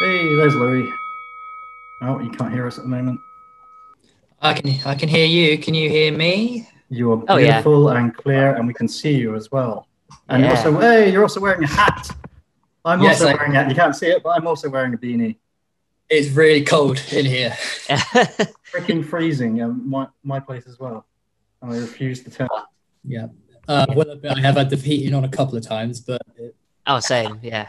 Hey, there's Louis. Oh, you can't hear us at the moment. I can I can hear you. Can you hear me? You are Oh, yeah. beautiful and clear, and we can see you as well. And Yeah. also, hey, you're also wearing a hat. I'm Yes, also I- wearing a hat. You can't see it, but I'm also wearing a beanie. It's really cold in here. Freaking freezing. Um, my my place as well. And I refuse to turn. Yeah. Uh, well, I have had the heating on a couple of times, but oh, same. Yeah.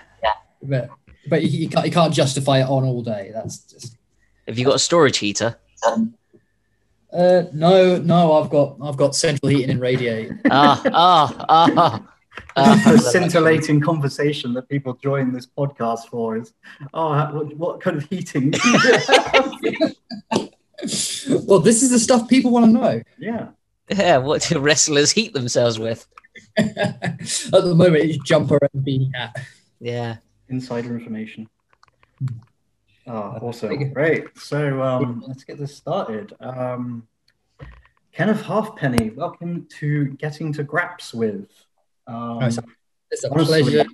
but, but you, you can't you can't justify it on all day. That's just Have you got a storage heater? uh, no no. I've got I've got central heating and radiate. Ah, ah, ah. ah. the scintillating conversation that people join this podcast for is, oh, what, what kind of heating? do you have?" well, this is the stuff people want to know. yeah. Yeah, what do wrestlers heat themselves with? At the moment, it's jumper and beanie hat. Yeah. Insider information. Oh, awesome. Great. So um, let's get this started. Um, Kenneth Halfpenny, welcome to Getting to Graps with. Um, Nice. It's a Honestly, pleasure.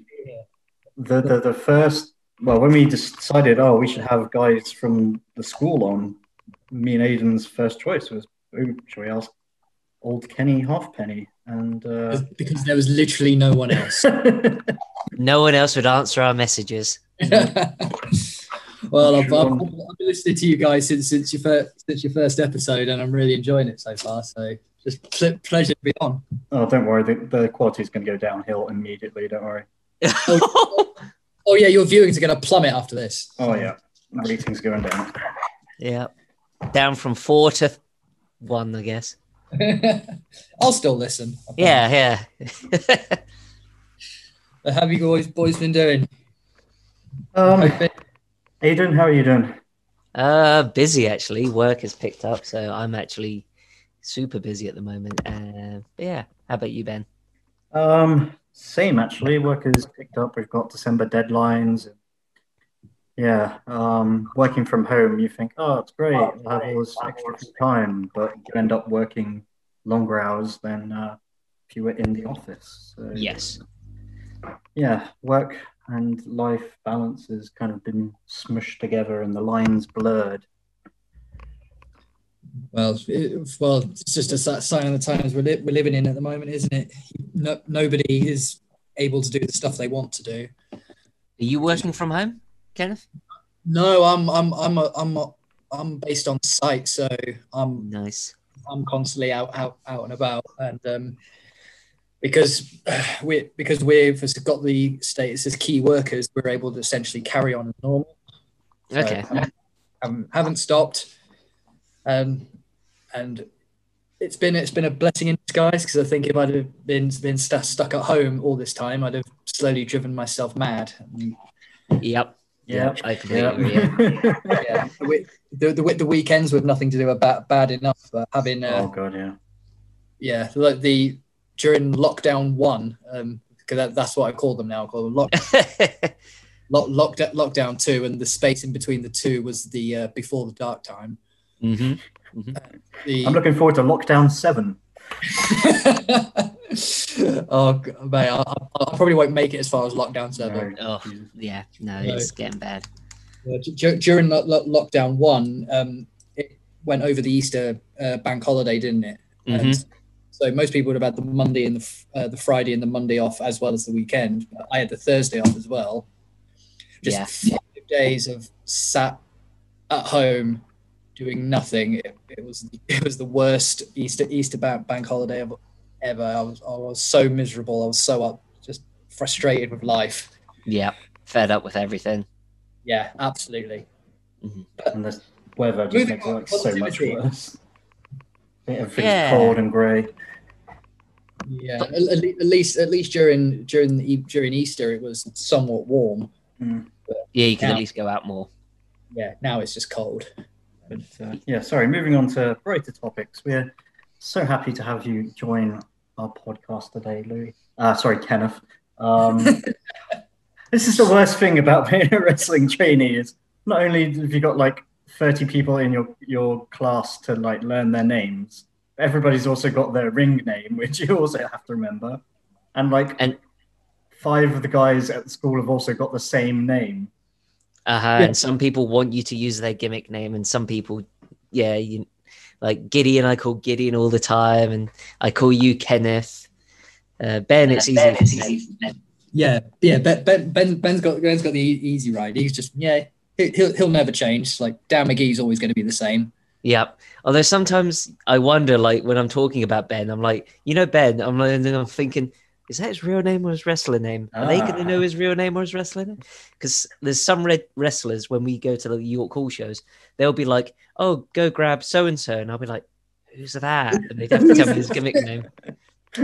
the, the, the first, well, when we decided, oh, we should have guys from the school on, me and Aiden's first choice was, who should we ask? Old Kenny Halfpenny. And uh, Because there was literally no one else. No one else would answer our messages. well, I've, I've, I've been listening to you guys since since your first since your first episode, and I'm really enjoying it so far. So just ple- pleasure to be on. oh, don't worry, the, the quality is going to go downhill immediately. Don't worry. Oh yeah, your viewings are going to plummet after this. Oh, yeah. Ratings going down. yeah. Down from four to one, I guess. I'll still listen. Yeah, yeah. But How have you guys boys been doing? Um, Okay. Aiden, how are you doing? uh, busy actually. Work has picked up, so I'm actually super busy at the moment. Uh, yeah. How about you, Ben? Um, same actually. Work has picked up. We've got December deadlines. Yeah. Um, working from home, you think, oh, it's great. I'll have all this extra free time, but you end up working longer hours than uh, if you were in the office. So, Yes. Yeah, work and life balance has kind of been smushed together and the lines blurred. Well, it, well, it's just a sign of the times we're, li- we're living in at the moment, isn't it? No, nobody is able to do the stuff they want to do. Are you working from home, Kenneth? No, I'm I'm I'm a, I'm a, I'm based on site, so I'm Nice. I'm constantly out out out and about, and um, because we because we've got the status as key workers, we're able to essentially carry on as normal. So Okay. haven't- haven't, haven't stopped, um, and it's been it's been a blessing in disguise because I think if I'd have been been stu- stuck at home all this time, I'd have slowly driven myself mad. And, Yep. Yeah. I completely agree. Yeah. yeah, the, the, the, the weekends with nothing to do are bad, bad enough, but having uh, oh god, yeah. yeah, like the during lockdown one, um, because that, that's what I call them now. I call them lock, lock, lockdown, lockdown two, and the space in between the two was the uh, before the dark time. hmm The I'm looking forward to lockdown seven. oh, mate, I, I, I probably won't make it as far as lockdown seven. Oh, yeah. No, No. it's getting bad. Uh, d- during lo- lo- lockdown one, um, it went over the Easter uh, bank holiday, didn't it? Mhm. And so most people would have had the Monday and the uh, the Friday and the Monday off as well as the weekend. But I had the Thursday off as well. Just Yeah. five days of sat at home doing nothing. It, it was it was the worst Easter Easter bank, bank holiday ever. I was I was so miserable. I was so up, just frustrated with life. Yeah. Fed up with everything. Yeah, absolutely. And the weather just makes it like so much worse. Everything's Yeah. cold and grey. Yeah, at, at least at least during during the, E- during Easter it was somewhat warm. Yeah, you can Yeah. at least go out more. Yeah, now it's just cold. But uh, yeah, sorry, moving on to brighter topics. We're so happy to have you join our podcast today, Louis. Uh, sorry, Kenneth. Um, this is the worst thing about being a wrestling trainee is not only have you got like 30 people in your, your class to like learn their names, everybody's also got their ring name, which you also have to remember. And like And- five of the guys at the school have also got the same name. Uh-huh. Yeah. And some people want you to use their gimmick name, and some people, yeah, you like Gideon. I call Gideon all the time, and I call you Kenneth. Uh, ben, it's easy. Yeah, yeah. Ben, ben, ben Ben's got Ben's got the e- easy ride. He's just yeah. He- He'll he'll never change. Like Dan McGee's always going to be the same. Yep. Although sometimes I wonder, like when I'm talking about Ben, I'm like, you know, Ben. I'm like, and I'm thinking, is that his real name or his wrestler name? Are they going to Ah. know his real name or his wrestler name? Because there's some red wrestlers when we go to the York Hall shows, they'll be like, oh, go grab so and so, and I'll be like, who's that? And they'd have to tell me his gimmick name.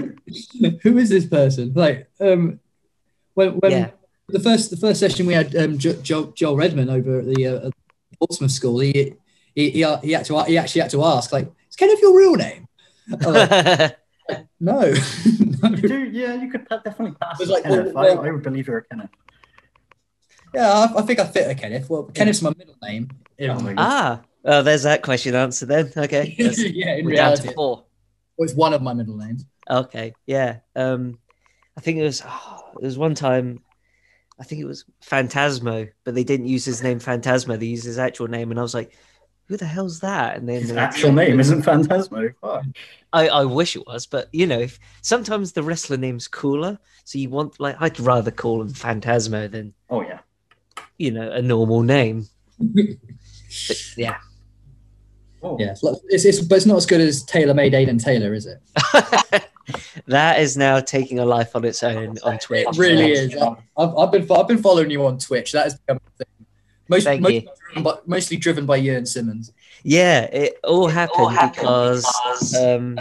Who is this person? Like um, when when Yeah. The first the first session we had um jo- jo- Joel Redman over at the uh, Portsmouth School. He he he, he had to he actually had to ask like, is Kenneth your real name? Like, no. You do, yeah, you could definitely pass It's as like, Kenneth. well, I, I would believe you're a Kenneth. Yeah, I, I think I fit a Kenneth. Well, Kenneth's my middle name. Oh, there you go. ah, oh, there's that question answered then. Okay. Yeah, in we're down reality, to four. well, it's one of my middle names. Okay, yeah. Um, I think it was oh, there was one time, I think it was Phantasmo, but they didn't use his name Phantasmo. They used his actual name, and I was like, "Who the hell's that?" And then His actual name isn't Phantasmo. Fuck. I, I wish it was, but you know, if, sometimes the wrestler name's cooler, so you want like I'd rather call him Phantasmo than Oh yeah. you know a normal name. But, yeah, Oh. Yeah, it's, it's, it's but it's not as good as Taylor Made Aiden Taylor, is it? that is now taking a life on its own on Twitch. It really is. I- I've, I've been I've been following you on Twitch. That has become a thing. Most, Thank most you. driven by, mostly driven by Jörn Simmons. Yeah, it all happened, because um,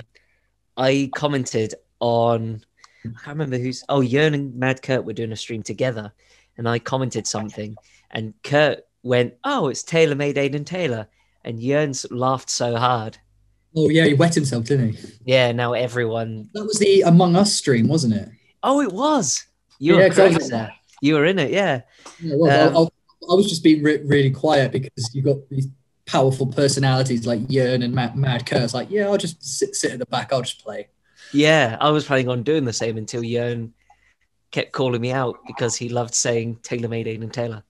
I commented on I can't remember who's oh Jörn and Mad Kurt were doing a stream together, and I commented something, and Kurt went, "Oh, it's Taylor made Aiden Taylor," and Jörn laughed so hard. Oh yeah, he wet himself, didn't he? Yeah, now everyone. That was the Among Us stream, wasn't it? Oh, it was. You Yeah, were 'cause I was- correct there. You were in it, yeah. Yeah, well, Um, I, I, I was just being re- really quiet because you got these powerful personalities like Jörn and Mad, Mad. It's like, yeah, I'll just sit sit at the back. I'll just play. Yeah, I was planning on doing the same until Jörn kept calling me out because he loved saying Taylor made Aiden Taylor.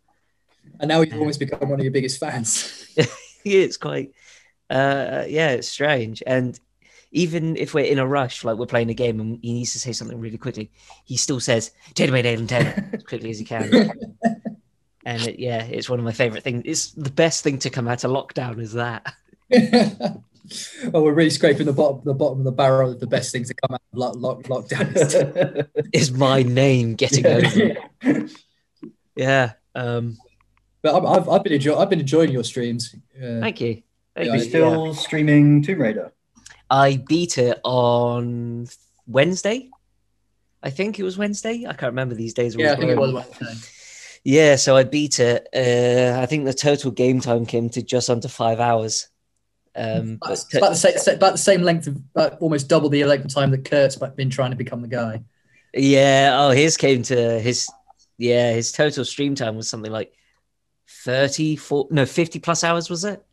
And now you've almost become one of your biggest fans. yeah, it's quite uh yeah it's strange. And even if we're in a rush like we're playing a game and he needs to say something really quickly he still says made Aiden Taylor as quickly as he can. And it, yeah it's one of my favorite things it's the best thing to come out of lockdown is that. Oh, we're really scraping the bottom the bottom of the barrel of the best things to come out of lock, lock, lockdown. is my name getting over yeah um but I've, I've, been enjoy- I've been enjoying your streams. Uh, thank you. Yeah, Are you. you still streaming Tomb Raider? i beat it on wednesday i think it was wednesday i can't remember these days yeah, I think it was. Wednesday. Yeah, so I beat it. Uh, I think the total game time came to just under five hours. Um, but It's about the same, about the same length of about almost double the length of time that Kurt's been trying to become the guy. yeah, oh, his came to his yeah, his total stream time was something like 30, 40, no, 50 plus hours, was it?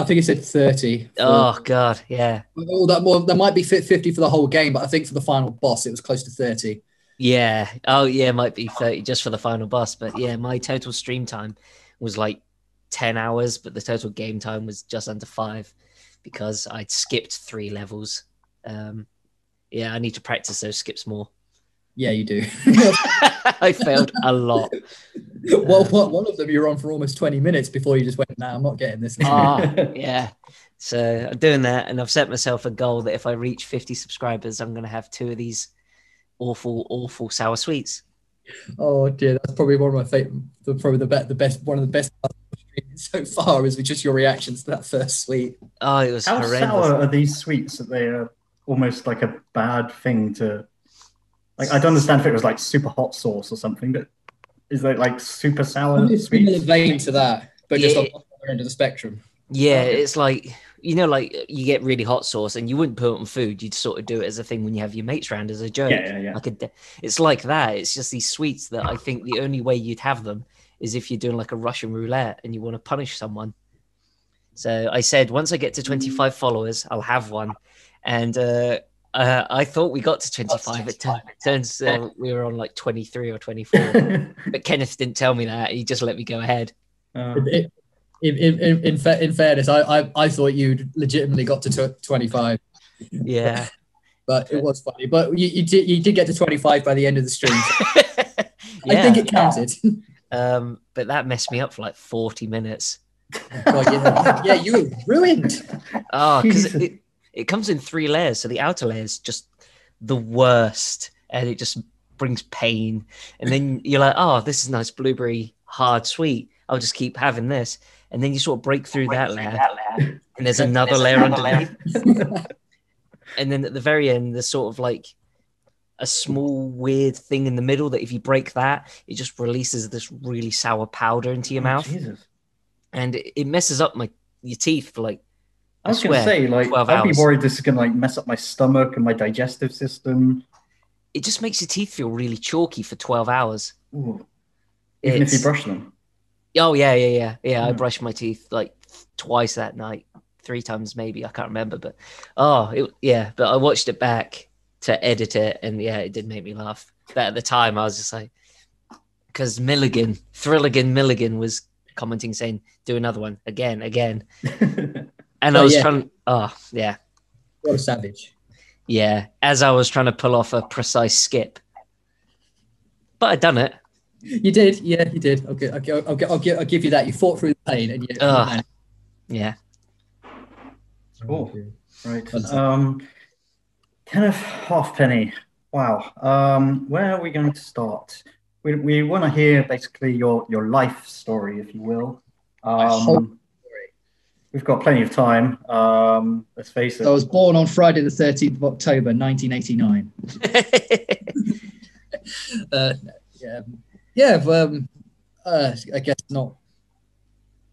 I think he said thirty. for- Oh god, yeah. Well, that more that might be fifty for the whole game, but I think for the final boss it was close to thirty. Yeah. Oh yeah, it might be 30 just for the final boss. But yeah, my total stream time was like 10 hours, but the total game time was just under five because I'd skipped three levels. Um, yeah, I need to practice those skips more. Yeah, you do. I failed a lot. well, one one of them you were on for almost twenty minutes before you just went, "Nah, I'm not getting this." Ah, yeah. So I'm doing that, and I've set myself a goal that if I reach 50 subscribers, I'm going to have two of these awful, awful sour sweets. Oh dear, that's probably one of my favorite. Probably the best, the best, one of the best parts of the stream so far is just your reactions to that first sweet. Oh, it was How horrendous. sour are these sweets that they are almost like a bad thing to? Like, I don't understand if it was like super hot sauce or something, but is it like super sour It's similar sweets? vein to that, but just on the other end of the spectrum. Yeah, Okay. it's like you know, like you get really hot sauce, and you wouldn't put it on food. You'd sort of do it as a thing when you have your mates round as a joke. Yeah, yeah, yeah. Like a, de- it's like that. It's just these sweets that I think the only way you'd have them is if you're doing like a Russian roulette and you want to punish someone. So I said once I get to 25 followers, I'll have one, and uh, uh, I thought we got to 25. It tu- turns uh, we were on like 23 or 24. but Kenneth didn't tell me that. He just let me go ahead. Uh, in, in, in, in, fa- in fairness, I, I, I thought you'd legitimately got to tw- 25, Yeah. but it was funny. But you, you, did, you did get to 25 by the end of the stream. I think it counted. um, but that messed me up for like 40 minutes. God, yeah, yeah, you were ruined. Oh, because it, it comes in three layers. So the outer layer is just the worst, and it just brings pain. And then you're like, oh, this is nice blueberry, hard, sweet. I'll just keep having this. And then you sort of break through that layer, and there's another layer underneath. and then at the very end, there's sort of like a small weird thing in the middle that if you break that, it just releases this really sour powder into your oh, mouth, Jesus. and it, it messes up my your teeth for like. I was I gonna say, like, I'd be worried this is gonna like mess up my stomach and my digestive system. It just makes your teeth feel really chalky for twelve hours. Ooh. Even if you brush them. Oh yeah, yeah, yeah, yeah. I Mm. brushed my teeth like twice that night, three times maybe. I can't remember, but oh, it, yeah. But I watched it back to edit it, and yeah, it did make me laugh. But at the time, I was just like, because Milligan, Thrilligan Milligan was commenting saying, "Do another one again, again," and I Oh, was yeah. trying. Oh yeah, What a savage. yeah. As I was trying to pull off a precise skip, but I'd done it. You did, yeah, you did. Okay, okay, I'll, I'll, I'll, give, I'll give you that. You fought through the pain, and you. Ugh. Yeah. Cool. Right. Um, Kenneth Halfpenny. Wow. Um, where are we going to start? We, we want to hear basically your, your life story, if you will. My whole Um, we've got plenty of time. Um, let's face it. I was born on Friday, the 13th of October, 1989. Uh, yeah, yeah. Um, uh, I guess not.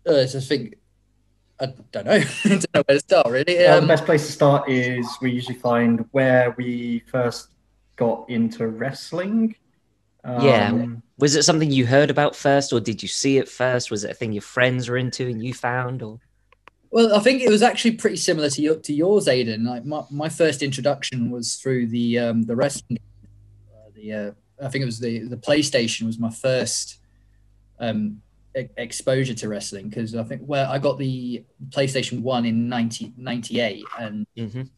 Uh, I just think I don't know. I don't know where to start. Really. Uh, the Um, best place to start is we usually find where we first got into wrestling. Yeah. Um, Was it something you heard about first, or did you see it first? Was it a thing your friends were into and you found, or Well, I think it was actually pretty similar to your, to yours, Aiden. Like my, my first introduction was through the um, the wrestling. Uh, the uh, I think it was the the PlayStation was my first um, e- exposure to wrestling because I think where I got the PlayStation One in 19, 98 and Mhm.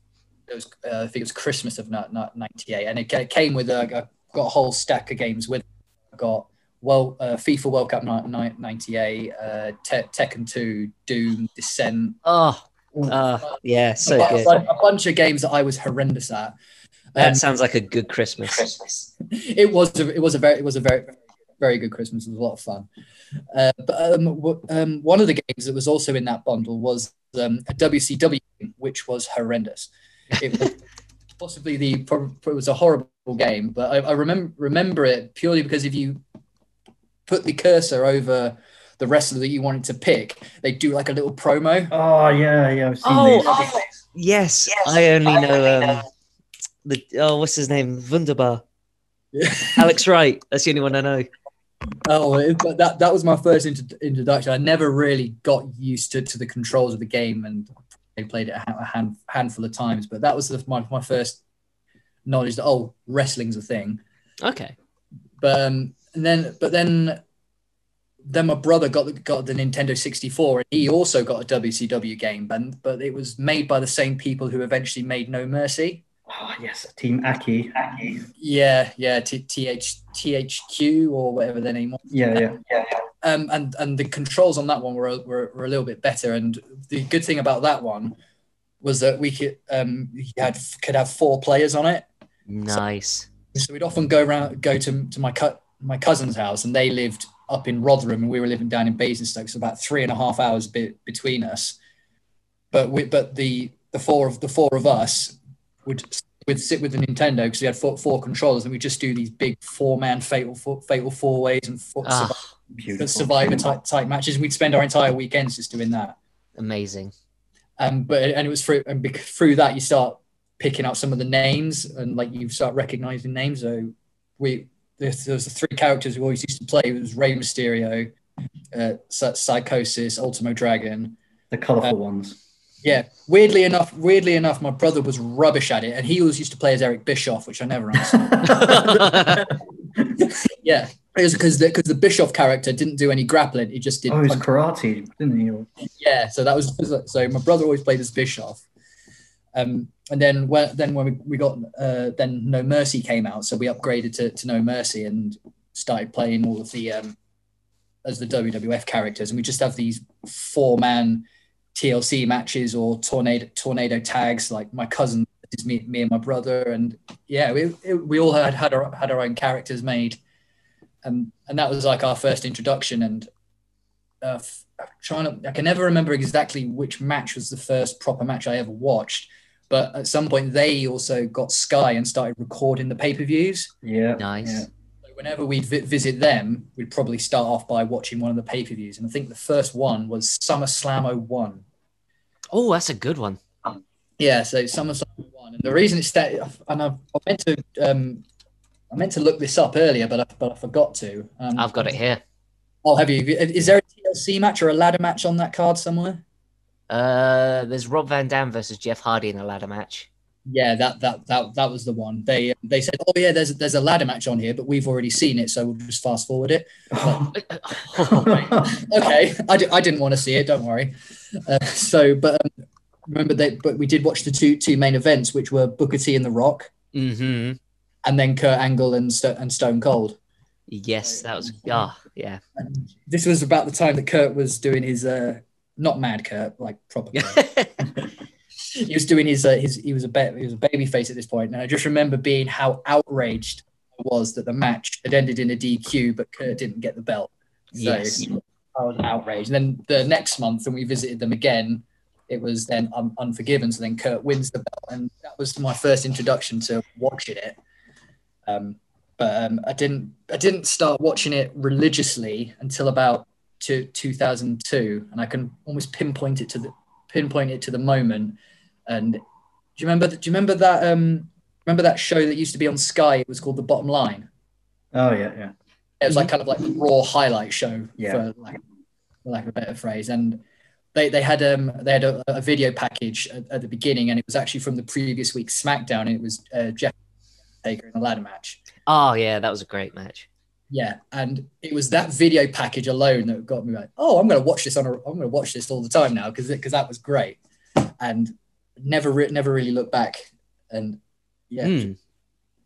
it was uh, I think it was Christmas of ni- ni- 98 and it ca- came with a, I got a whole stack of games with. it. I got well uh, FIFA World Cup ni- ni- 98, uh, Te- Tekken 2, Doom, Descent. oh, uh, yeah, so a, good. bu- a bunch of games that I was horrendous at. That Um, sounds like a good Christmas. Christmas. it was a, it was a very it was a very very good Christmas. It was a lot of fun. Uh, but um, w- um, one of the games that was also in that bundle was um, a WCW, game, which was horrendous. It was possibly the it was a horrible game, but I, I remember remember it purely because if you put the cursor over the wrestler that you wanted to pick, they do like a little promo. oh, yeah, yeah. I've seen Oh, these. Yes, I only know um, the oh, what's his name? Wunderbar. Alex Wright. That's the only one I know. Oh, it, but that that was my first intro- introduction. I never really got used to, to the controls of the game, and I played it a, ha- a hand, handful of times. But that was the, my my first knowledge that oh, wrestling's a thing. Okay. But um, and then but then then my brother got the, got the Nintendo 64, and he also got a WCW game, but but it was made by the same people who eventually made No Mercy. Oh, yes, Team Aki. Aki. Yeah, yeah, T- TH THQ or whatever their name was. Yeah, yeah. Yeah. Um, and and the controls on that one were, were were a little bit better. And the good thing about that one was that we could um, we had could have four players on it. Nice. So we'd often go around go to to my cut my cousin's house, and they lived up in Rotherham, and we were living down in Basingstoke, so about three and a half hours bit between us. But we but the the four of the four of us would would sit with the Nintendo because we had four, four controllers, and we just do these big four man fatal four, fatal four ways and four, Ah, the Beautiful. survivor type, type matches. We'd spend our entire weekends just doing that. amazing. Um, but and it was through and bec- through that you start picking out some of the names and like you start recognizing names. So we there's, there's the three characters we always used to play. It was Rey Mysterio, uh, Psicosis, Ultimo Dragon. The colourful ones. Yeah, weirdly enough, weirdly enough, my brother was rubbish at it, and he always used to play as Eric Bischoff, which I never understood. yeah, It was because the, cause the Bischoff character didn't do any grappling. He just did. Oh, he was karate, didn't he? yeah, so that was so. My brother always played as Bischoff. Um, and then when then when we, we got uh, then No Mercy came out, so we upgraded to, to No Mercy and started playing all of the um, as the WWF characters, and we just have these four man TLC matches or tornado tornado tags. Like my cousin is me, me and my brother, and yeah, we it, we all had had our had our own characters made, and and that was like our first introduction. And uh, trying to, I can never remember exactly which match was the first proper match I ever watched. But at some point, they also got Sky and started recording the pay per views. Yeah. Nice. Yeah. So whenever we'd vi- visit them, we'd probably start off by watching one of the pay per views. And I think the first one was SummerSlam 01. Oh, that's a good one. Yeah, so SummerSlam 01. And the reason it's that, and I've, I meant to, um, I meant to look this up earlier, but I, but I forgot to. Um, I've got it here. Oh, have you? Is there a TLC match or a ladder match on that card somewhere? Uh, there's Rob Van Dam versus Jeff Hardy in a ladder match. Yeah, that that that that was the one. They they said, "Oh yeah, there's there's a ladder match on here, but we've already seen it, so we'll just fast forward it." okay, I, I didn't want to see it. Don't worry. Uh, so, but um, remember that. But we did watch the two two main events, which were Booker T and The Rock, hmm and then Kurt Angle and Sto- and Stone Cold. Yes, that was. Ah, yeah. And this was about the time that Kurt was doing his uh, not Mad Kurt, like proper. Kurt. he was doing his uh, his he was a ba- he was a baby face at this point, and I just remember being how outraged I was that the match had ended in a DQ, but Kurt didn't get the belt. So Yes. I was outraged. And then the next month, when we visited them again, it was then um, Unforgiven. So then Kurt wins the belt, and that was my first introduction to watching it. Um, but um, I didn't I didn't start watching it religiously until about to 2002, and I can almost pinpoint it to the pinpoint it to the moment. And do you remember? Do you remember that? Um, remember that show that used to be on Sky? It was called The Bottom Line. Oh yeah, yeah. It was like kind of like a raw highlight show, Yeah. for like, for lack of a better phrase. And they, they had um they had a, a video package at, at the beginning, and it was actually from the previous week's SmackDown. And it was uh, Jeff Taker in a ladder match. Oh, yeah, that was a great match. Yeah, and it was that video package alone that got me like, oh, I'm going to watch this on. A, I'm going to watch this all the time now because because that was great, and never re- never really looked back, and yeah, Hmm.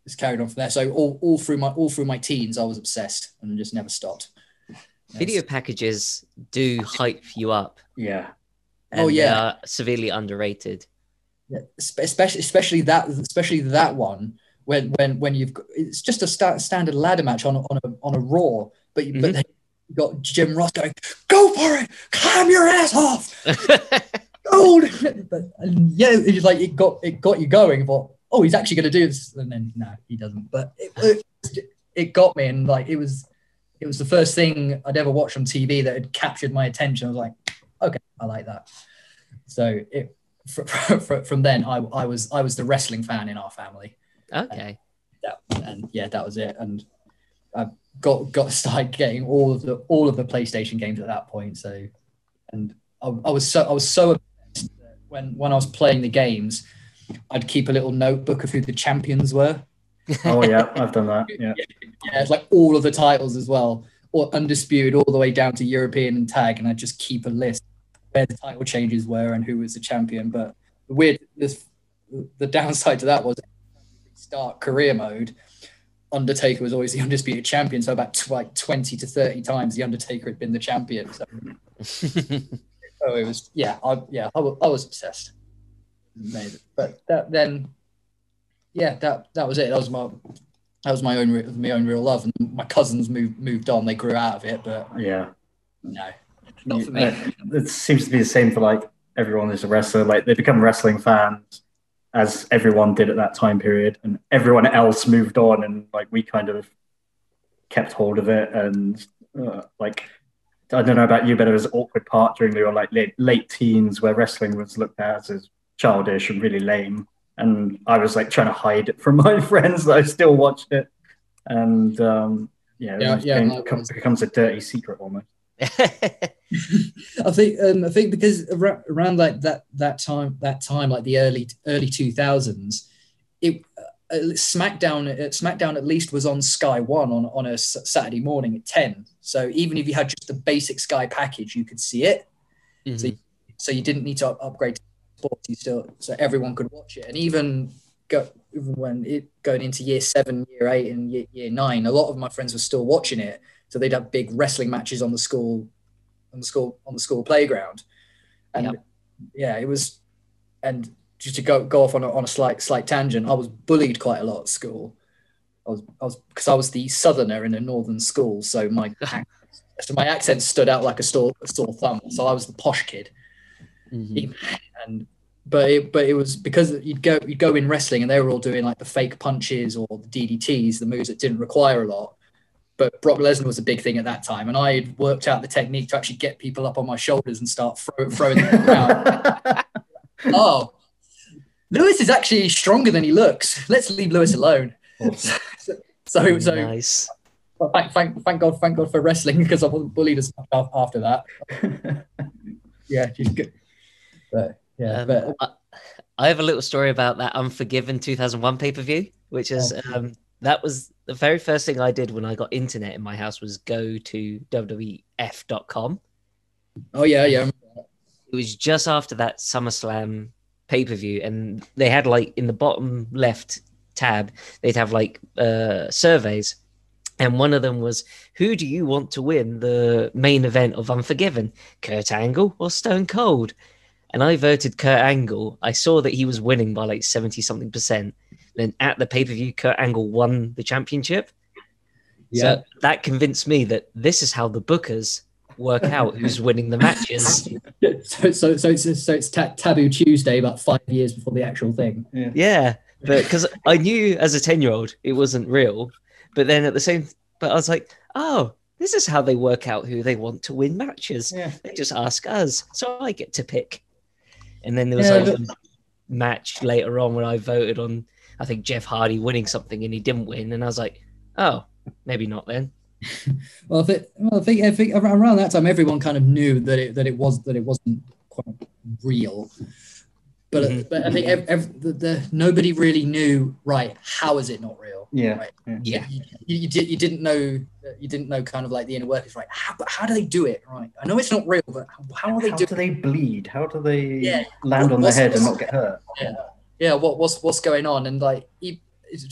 just carried on from there. So all, all through my all through my teens, I was obsessed and just never stopped. Video packages do hype you up. Yeah. Oh, they yeah. are severely underrated. Yeah, especially especially that especially that one when when when you've got, it's just a sta- standard ladder match on a, on a on a raw, but you, but Mhm. then you got Jim Ross going, go for it, climb your ass off, gold. but and yeah, it's like it got it got you going. But oh, he's actually going to do this, and then no, he doesn't. But it, it it got me, and like it was it was the first thing I'd ever watched on TV that had captured my attention. I was like, okay, I like that. So it fr- fr- from then I, I was I was the wrestling fan in our family. Okay. That, and yeah, that was it. And I got got started getting all of the all of the PlayStation games at that point. So and I, I was so I was so obsessed that when when I was playing the games, I'd keep a little notebook of who the champions were. Oh yeah, I've done that. Yeah. Yeah, it's like all of the titles as well, or undisputed all the way down to European and tag, and I just keep a list where the title changes were and who was the champion. But the weird, this the downside to that was start career mode. Undertaker was always the undisputed champion, so about tw- like twenty to thirty times the Undertaker had been the champion. So, oh, it was yeah, I, yeah, I, I was obsessed. Amazing. But that, then, yeah, that that was it. That was my that was my own re- my own real love. And my cousins moved moved on. They grew out of it, but Yeah. no, not for me. Uh, It seems to be the same for like everyone who's a wrestler. Like they become wrestling fans as everyone did at that time period, and everyone else moved on, and like we kind of kept hold of it. And uh, like I don't know about you, but it was an awkward part during your like late, late teens where wrestling was looked at as childish and really lame. And I was like trying to hide it from my friends that I still watched it. And um, yeah, it Yeah, was- yeah, became- I become- was- becomes a dirty secret almost. I think um, I think because around, like that that time that time like the early early two thousands, it uh, SmackDown, uh, SmackDown at least was on Sky One on on a s- Saturday morning at ten. So even if you had just the basic Sky package, you could see it. Mhm. So you didn't need to up- upgrade to sports. You still so everyone could watch it, and even go even when it going into year seven, year eight, and year, year nine, a lot of my friends were still watching it. So they'd have big wrestling matches on the school on the school on the school playground, and Yep. yeah, it was. And just to go go off on a, on a slight slight tangent, I was bullied quite a lot at school. I was I was because I was the southerner in a northern school, so my so my accent stood out like a sore a sore thumb. So I was the posh kid Mhm. and but it, but it was because you'd go you'd go in wrestling and they were all doing like the fake punches or the DDTs, the moves that didn't require a lot. But Brock Lesnar was a big thing at that time, and I had worked out the technique to actually get people up on my shoulders and start throw, throwing them around. oh, Lewis is actually stronger than he looks. Let's leave Lewis alone. Awesome. So so nice. thank, thank, thank God thank God for wrestling because I wasn't bullied as much af- after that. Yeah, she's good. But yeah, Um, but I, I have a little story about that Unforgiven 2001 pay per view, which is um, that was the very first thing I did when I got internet in my house was go to WWF.com. oh yeah, yeah. It was just after that SummerSlam pay per view, and they had like in the bottom left tab, they'd have like uh, surveys. And one of them was, who do you want to win the main event of Unforgiven? Kurt Angle or Stone Cold? And I voted Kurt Angle. I saw that he was winning by like 70 something percent. Then at the pay per view, Kurt Angle won the championship. Yeah. So that convinced me that this is how the bookers work out who's winning the matches. So, so, so it's so it's ta- Taboo Tuesday about five years before the actual thing. Yeah, but because I knew as a 10 year old it wasn't real. But then at the same, but I was like, oh, this is how they work out who they want to win matches. Yeah. They just ask us. So I get to pick. And then there was Yeah, like but- a match later on when I voted on, I think, Jeff Hardy winning something and he didn't win. And I was like, oh, maybe not then. Well, I think, well, I think, I think around that time, everyone kind of knew that it that it was that it wasn't quite real. But, Mhm. but I think ev- ev- the, the, nobody really knew. Right? How is it not real? Yeah. Right. yeah. Yeah. You, you, you, did, you didn't know you didn't know kind of like the inner workings. Right? How, but how do they do it? Right? I know it's not real, but how, how are they How doing? do they bleed? How do they Yeah. land on their head and not get hurt? yeah what what's what's going on? And like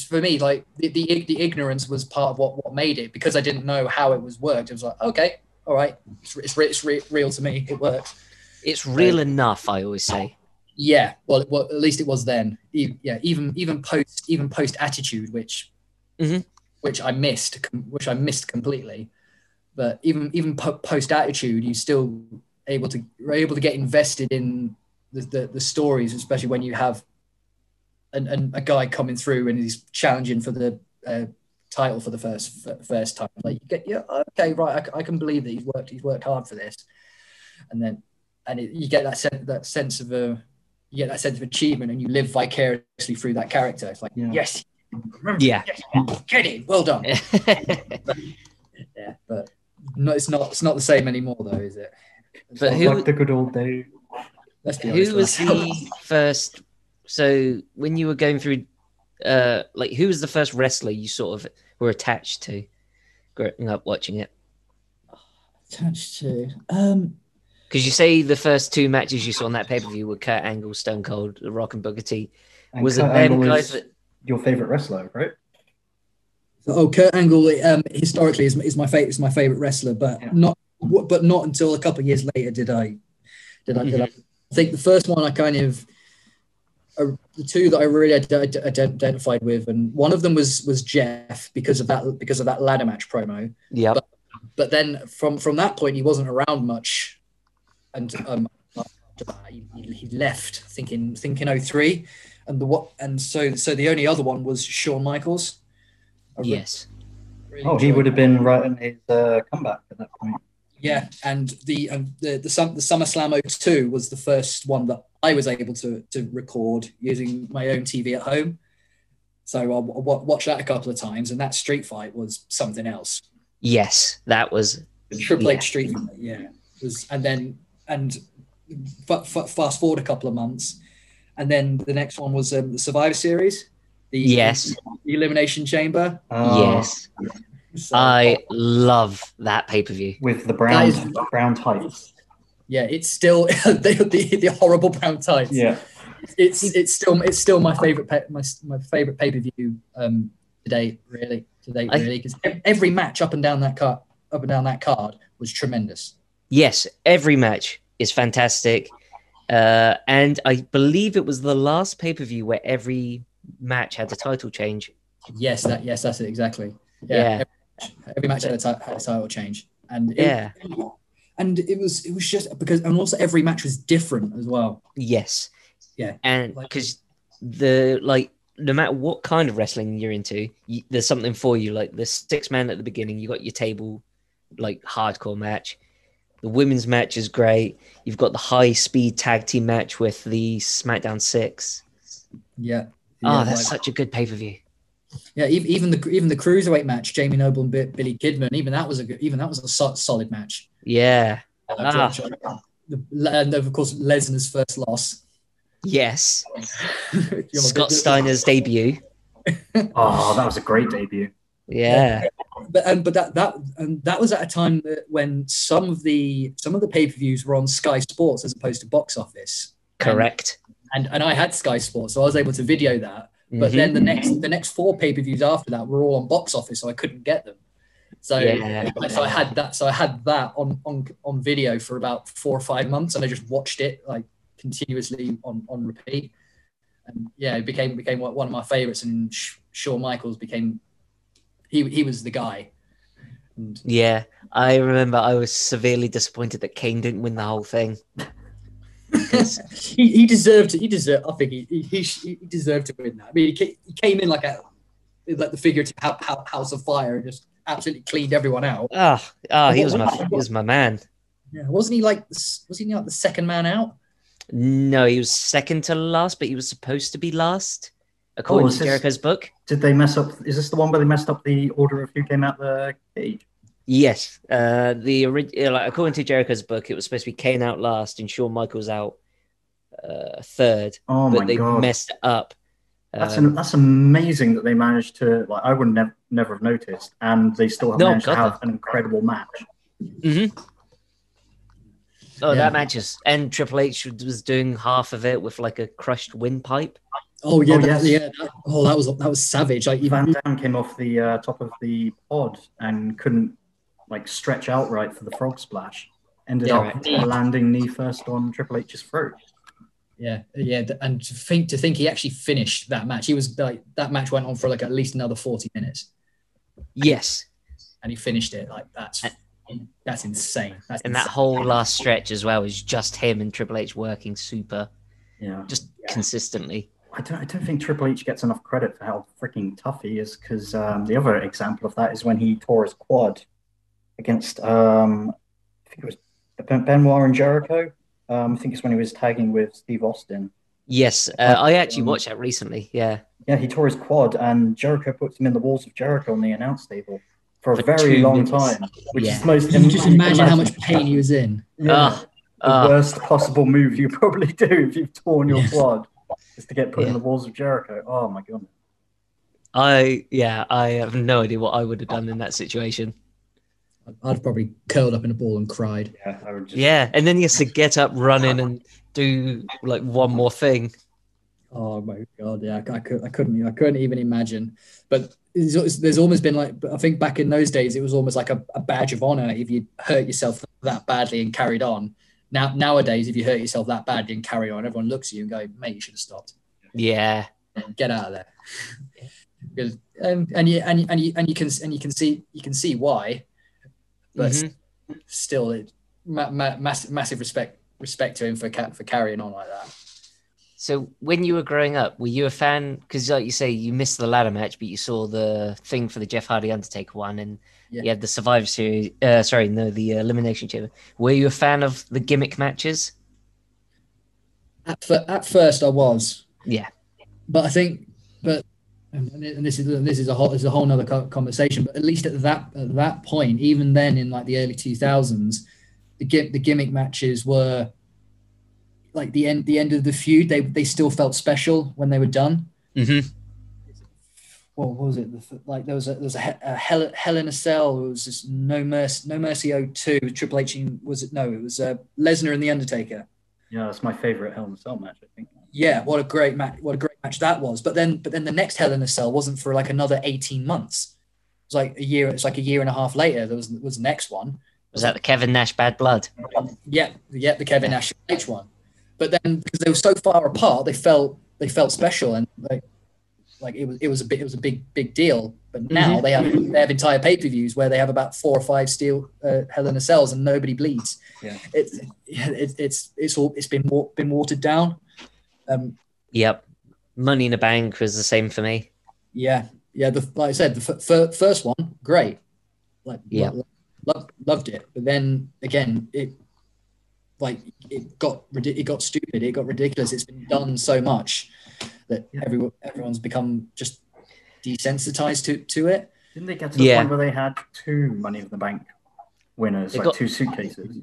for me like the, the the ignorance was part of what what made it because i didn't know how it was worked. It was like okay all right. It's, it's, it's re- real to me. It works. It's real enough, I always say. yeah well, well at least it was then. E- yeah even even post even post attitude which Mhm. which i missed which i missed completely. But even even po- post attitude you still able to able to get invested in the, the, the stories especially when you have an, an, a guy coming through and he's challenging for the uh, title for the first f- first time like you get yeah okay right I can believe that he's worked he's worked hard for this and then and it, you get that sense that sense of a you get that sense of achievement and you live vicariously through that character it's like Yeah. yes remember Yeah. yes, get it well done yeah but no it's not it's not the same anymore though is it But who- like the good old days. let's be honest who was with the first so when you were going through uh like who was the first wrestler you sort of were attached to growing up watching it attached to um because you say the first two matches you saw on that pay-per-view were Kurt Angle, Stone Cold, The Rock and Booker T. And Was it them Angle guys that your favorite wrestler, right? Oh, Kurt Angle um, historically is, is my favorite is my favorite wrestler, but Yeah. not but not until a couple of years later did I did I, did I, I think the first one I kind of uh, the two that I really ide- ide- identified with, and one of them was was Jeff because of that because of that ladder match promo. yeah But then from from that point he wasn't around much, and um, after that he, he he left thinking thinking 03. and the what and so so the only other one was Shawn Michaels. I yes really Oh, he would have been right in his uh, comeback at that point. Yeah, and the um, the the, Sum- the SummerSlam 02 was the first one that I was able to to record using my own TV at home. So I w- w- watched that a couple of times, and that street fight was something else. yes that was Triple Yeah. H street fight, yeah, was and then and f- f- fast forward a couple of months, and then the next one was um, the Survivor Series, The, Yes. the Elimination Chamber. Uh, yes, So- I love that pay per view. with the brown That is- brown tights. yeah, it's still the, the, the horrible brown tights. Yeah, it's it's still it's still my favorite pay, my my favorite pay per view um to date really to date I- really because every match up and down that card up and down that card was tremendous. Yes, every match is fantastic. Uh, and I believe it was the last pay per view where every match had a title change. Yes, that yes that's it exactly. Yeah, Yeah. Every, match had a, had a title change, and it- Yeah. and it was it was just because and also every match was different as well. Yes. Yeah. And Like- because the, like, no matter what kind of wrestling you're into, you, there's something for you. Like the six man at the beginning, you got your table, like, hardcore match. The women's match is great. You've got the high speed tag team match with the SmackDown Six. Yeah. Oh, that's like- such a good pay per view. Yeah. Even, even the even the cruiserweight match, Jamie Noble and Bi- Billy Kidman, even that was a good, even that was a so- solid match. Yeah. Uh, Ah. John- John- the- and of course Lesnar's first loss. Yes. Scott the- the- Steiner's debut. oh, that was a great debut. Yeah. but um, but that that and that was at a time that when some of the some of the pay per views were on Sky Sports as opposed to box office. Correct. And and I had Sky Sports, so I was able to video that. But Mhm. then the next the next four pay per views after that were all on box office, so I couldn't get them. So Yeah. so I had that so I had that on on on video for about four or five months, and I just watched it like continuously on on repeat. And yeah, it became became one one of my favorites, and Sh- Shawn Michaels became he he was the guy. And Yeah, I remember I was severely disappointed that Kane didn't win the whole thing. He, he deserved to. He deserved. I think he, he, he he deserved to win that. I mean, he came, in like a like the figurative hou- hou- house of fire and just absolutely cleaned everyone out. Ah, ah, he was my he was my man. Yeah, wasn't he like the was he like the second man out? No, he was second to last, but he was supposed to be last, according is to this- book. Did they mess up? Is this the one where they messed up the order of who came out the cage? Yes, uh, the ori- yeah, like, according to Jericho's book, it was supposed to be Kane out last and Shawn Michaels out uh, third, Oh but my they god, messed it up. that's Um, an, that's amazing that they managed to like. I would never never have noticed, and they still have No, managed to God, have an incredible match. Mm-hmm. Oh, Yeah. that matches. And Triple H was doing half of it with like a crushed windpipe. Oh yeah, Oh, that- yes. yeah. that- oh, that was that was savage. Like Van even came off the uh, top of the pod and couldn't like stretch out right for the frog splash. Ended Yeah, up right. landing knee first on Triple H's throat. yeah, yeah. And to think to think he actually finished that match. He was like that match went on for like at least another forty minutes, Yes, and he finished it. Like that's that's insane. That's and that whole last stretch as well is just him and Triple H working super, Yeah, just consistently. I don't, I don't think Triple H gets enough credit for how freaking tough he is. Because um, the other example of that is when he tore his quad against, um, I think it was Ben- Benoit and Jericho. Um, I think it's when he was tagging with Steve Austin. Yes, uh, I actually Um, watched that recently. Yeah, Yeah, he tore his quad, and Jericho puts him in the walls of Jericho on the announce table for a very long minutes. time, which Yeah. is most. Can you just you can imagine how much pain he was in? Yeah, Ah, the ah. worst possible move you probably do if you've torn your Yeah. quad is to get put Yeah. in the walls of Jericho. Oh my god. I yeah, I have no idea what I would have done in that situation. I'd probably curled up in a ball and cried. Yeah, I would just. Yeah, and then he has to get up, run in, and do like one more thing. Oh my god, yeah, I, I, could, I couldn't, I couldn't even imagine. But there's, there's almost been like, I think back in those days, it was almost like a, a badge of honor if you hurt yourself that badly and carried on. Now nowadays, if you hurt yourself that badly and carry on, everyone looks at you and go, "Mate, you should have stopped. Yeah, Get out of there." Because and and you and you, and you and you can and you can see you can see why, but Mhm. still, it, ma- ma- massive massive respect respect to him for for carrying on like that. So when you were growing up, were you a fan? Because like you say, you missed the ladder match, but you saw the thing for the Jeff Hardy Undertaker one, and Yeah. you had the Survivor Series. Uh, sorry, no, the uh, Elimination Chamber. Were you a fan of the gimmick matches? At, at first, I was. Yeah. but I think, but and and this is this is a whole this is a whole nother co- conversation. But at least at that at that point, even then in like the early two thousands, the the gimmick matches were like the end the end of the feud. They they still felt special when they were done. Mm-hmm. what was it? Like there was a there was a, a Hell, Hell in a Cell. It was just No Mercy No Mercy 02. Triple H was it? No, it was uh, Lesnar and the Undertaker. Yeah, that's my favorite Hell in a Cell match. I think. Yeah, what a great match! What a great match that was. But then, but then the next Hell in a Cell wasn't for like another 18 months. It was like a year. It's like a year and a half later. There was was the next one. Was that the Kevin Nash Bad Blood? Yeah, yeah, the Kevin Nash H one. But then because they were so far apart, they felt they felt special and like like it was it was a bit it was a big big deal. But now they have they have entire pay per views where they have about four or five steel uh, Hell in a Cells and nobody bleeds. Yeah. It's yeah, it, it's it's all it's been wa- been watered down. Um, Yep. Money in the Bank was the same for me. yeah, yeah. The, like I said, the f- fir- first one great. Like Yeah. lo- lo- loved it. But then again, it like it got it got stupid. It got ridiculous. It's been done so much that everyone everyone's become just desensitized to to it. Didn't they get to the Yeah. point where they had two Money in the Bank winners, They like got- two suitcases?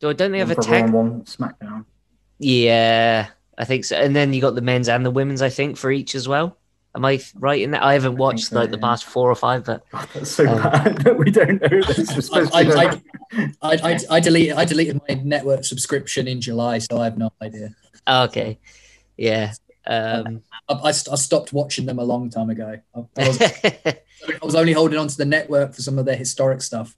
Don't they have a one for tag? Raw one SmackDown. Yeah, I think so. And then you got the men's and the women's, I think, for each as well. Am I right in that? I haven't think watched so, like the past four or five, but God, that's so Um, bad that we don't know this. We're supposed to I. I, I, I, I deleted I deleted my network subscription in July, so I have no idea. okay, yeah. Um, I, I, I stopped watching them a long time ago. I, I was, I was only holding on to the network for some of their historic stuff.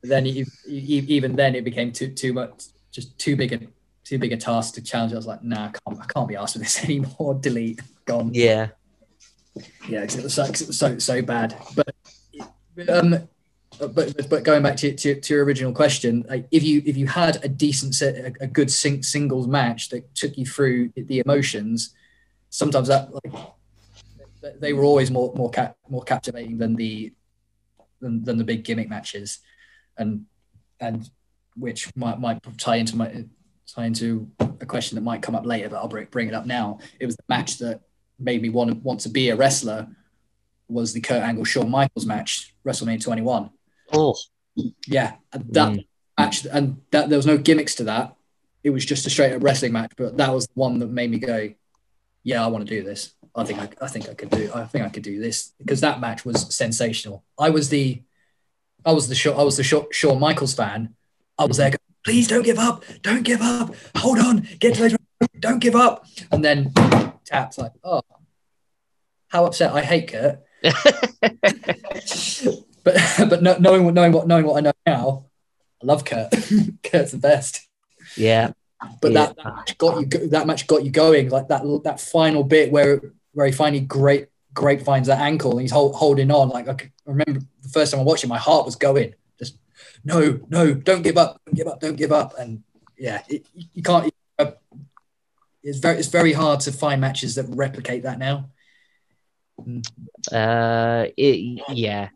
But then e- e- even then, it became too too much, just too big a too big a task to challenge. I was like, nah, I can't, I can't be asked for this anymore. Delete, gone. yeah, Yeah, 'cause it was so, it was so so bad. But um, but but, but going back to, to to your original question, like if you if you had a decent set, a, a good sing, singles match that took you through the emotions, sometimes that like they were always more more cap, more captivating than the than, than the big gimmick matches, and and which might might tie into my tie into a question that might come up later, but I'll bring bring it up now. It was the match that made me want to want to be a wrestler was the Kurt Angle Shawn Michaels match, WrestleMania 21. oh, Yeah, that Mm. match and that there was no gimmicks to that. It was just a straight up wrestling match, but that was the one that made me go, "Yeah, I want to do this. I think I, I think I could do. I think I could do this because that match was sensational. I was the, I was the I was the Shawn Michaels fan. I was there. Please don't give up. Don't give up. Hold on. Get to those, Don't give up. And then taps like, oh, how upset. I hate Kurt. but but no, knowing what knowing what knowing what I know now, I love Kurt. Kurt's the best. yeah, But Yeah. that, that match got you that match got you going like that that final bit where where he finally great grapevines that ankle and he's hold, holding on like I remember the first time I watched it my heart was going no no don't give up don't give up don't give up and yeah it, you can't uh, it's very it's very hard to find matches that replicate that now uh, it, yeah.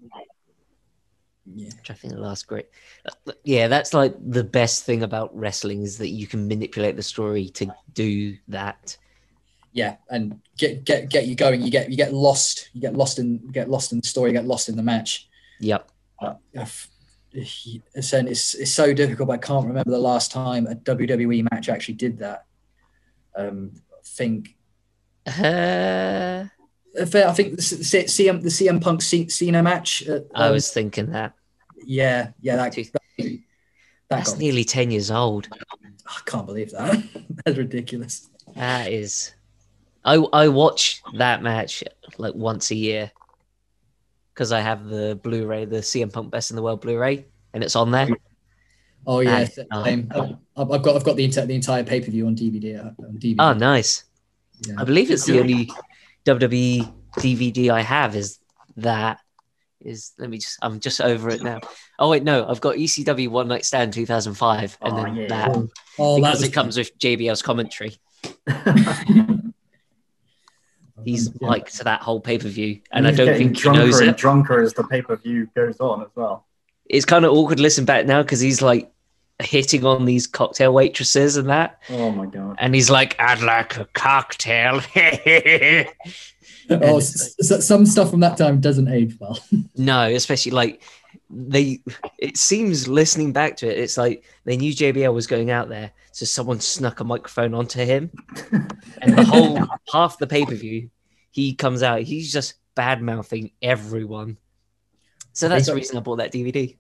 yeah Which I think the last great. uh, Yeah, that's like the best thing about wrestling is that you can manipulate the story to do that. yeah, and get get get you going. You get you get lost. You get lost in get lost in the story. You get lost in the match. Yep. If- It's, it's it's so difficult. But I can't remember the last time a WWE match actually did that. Um, I think Uh, I think the CM the CM Punk C- Cena match. uh, I um, was thinking that. yeah yeah that that, that That's got, nearly 10 years old. I can't believe that. That's ridiculous. That is. I, I watch that match like once a year because I have the Blu ray, the CM Punk Best in the World Blu ray, and it's on there. Oh yeah, Ah, same. I've, I've got I've got the entire the entire pay per view on DVD. uh, On DVD. Oh, nice. Yeah. I believe it's the only WWE DVD I have is that. Is let me just I'm just over it now. Oh wait, no, I've got ECW One Night Stand 2005, and Oh, then yeah. that Oh, that because was it comes with JBL's commentary. He's Yeah. like to that whole pay per view, and I don't getting think he knows drunker and it. drunker as the pay per view goes on as well. It's kind of awkward listening back now because he's like hitting on these cocktail waitresses and that, Oh my god. and he's like, "I'd like a cocktail." Oh, s- s- some stuff from that time doesn't age well. No, especially like they. It seems listening back to it, it's like they knew JBL was going out there, so someone snuck a microphone onto him, and the whole half the pay per view, he comes out, he's just bad mouthing everyone. So that's the reason I bought that DVD.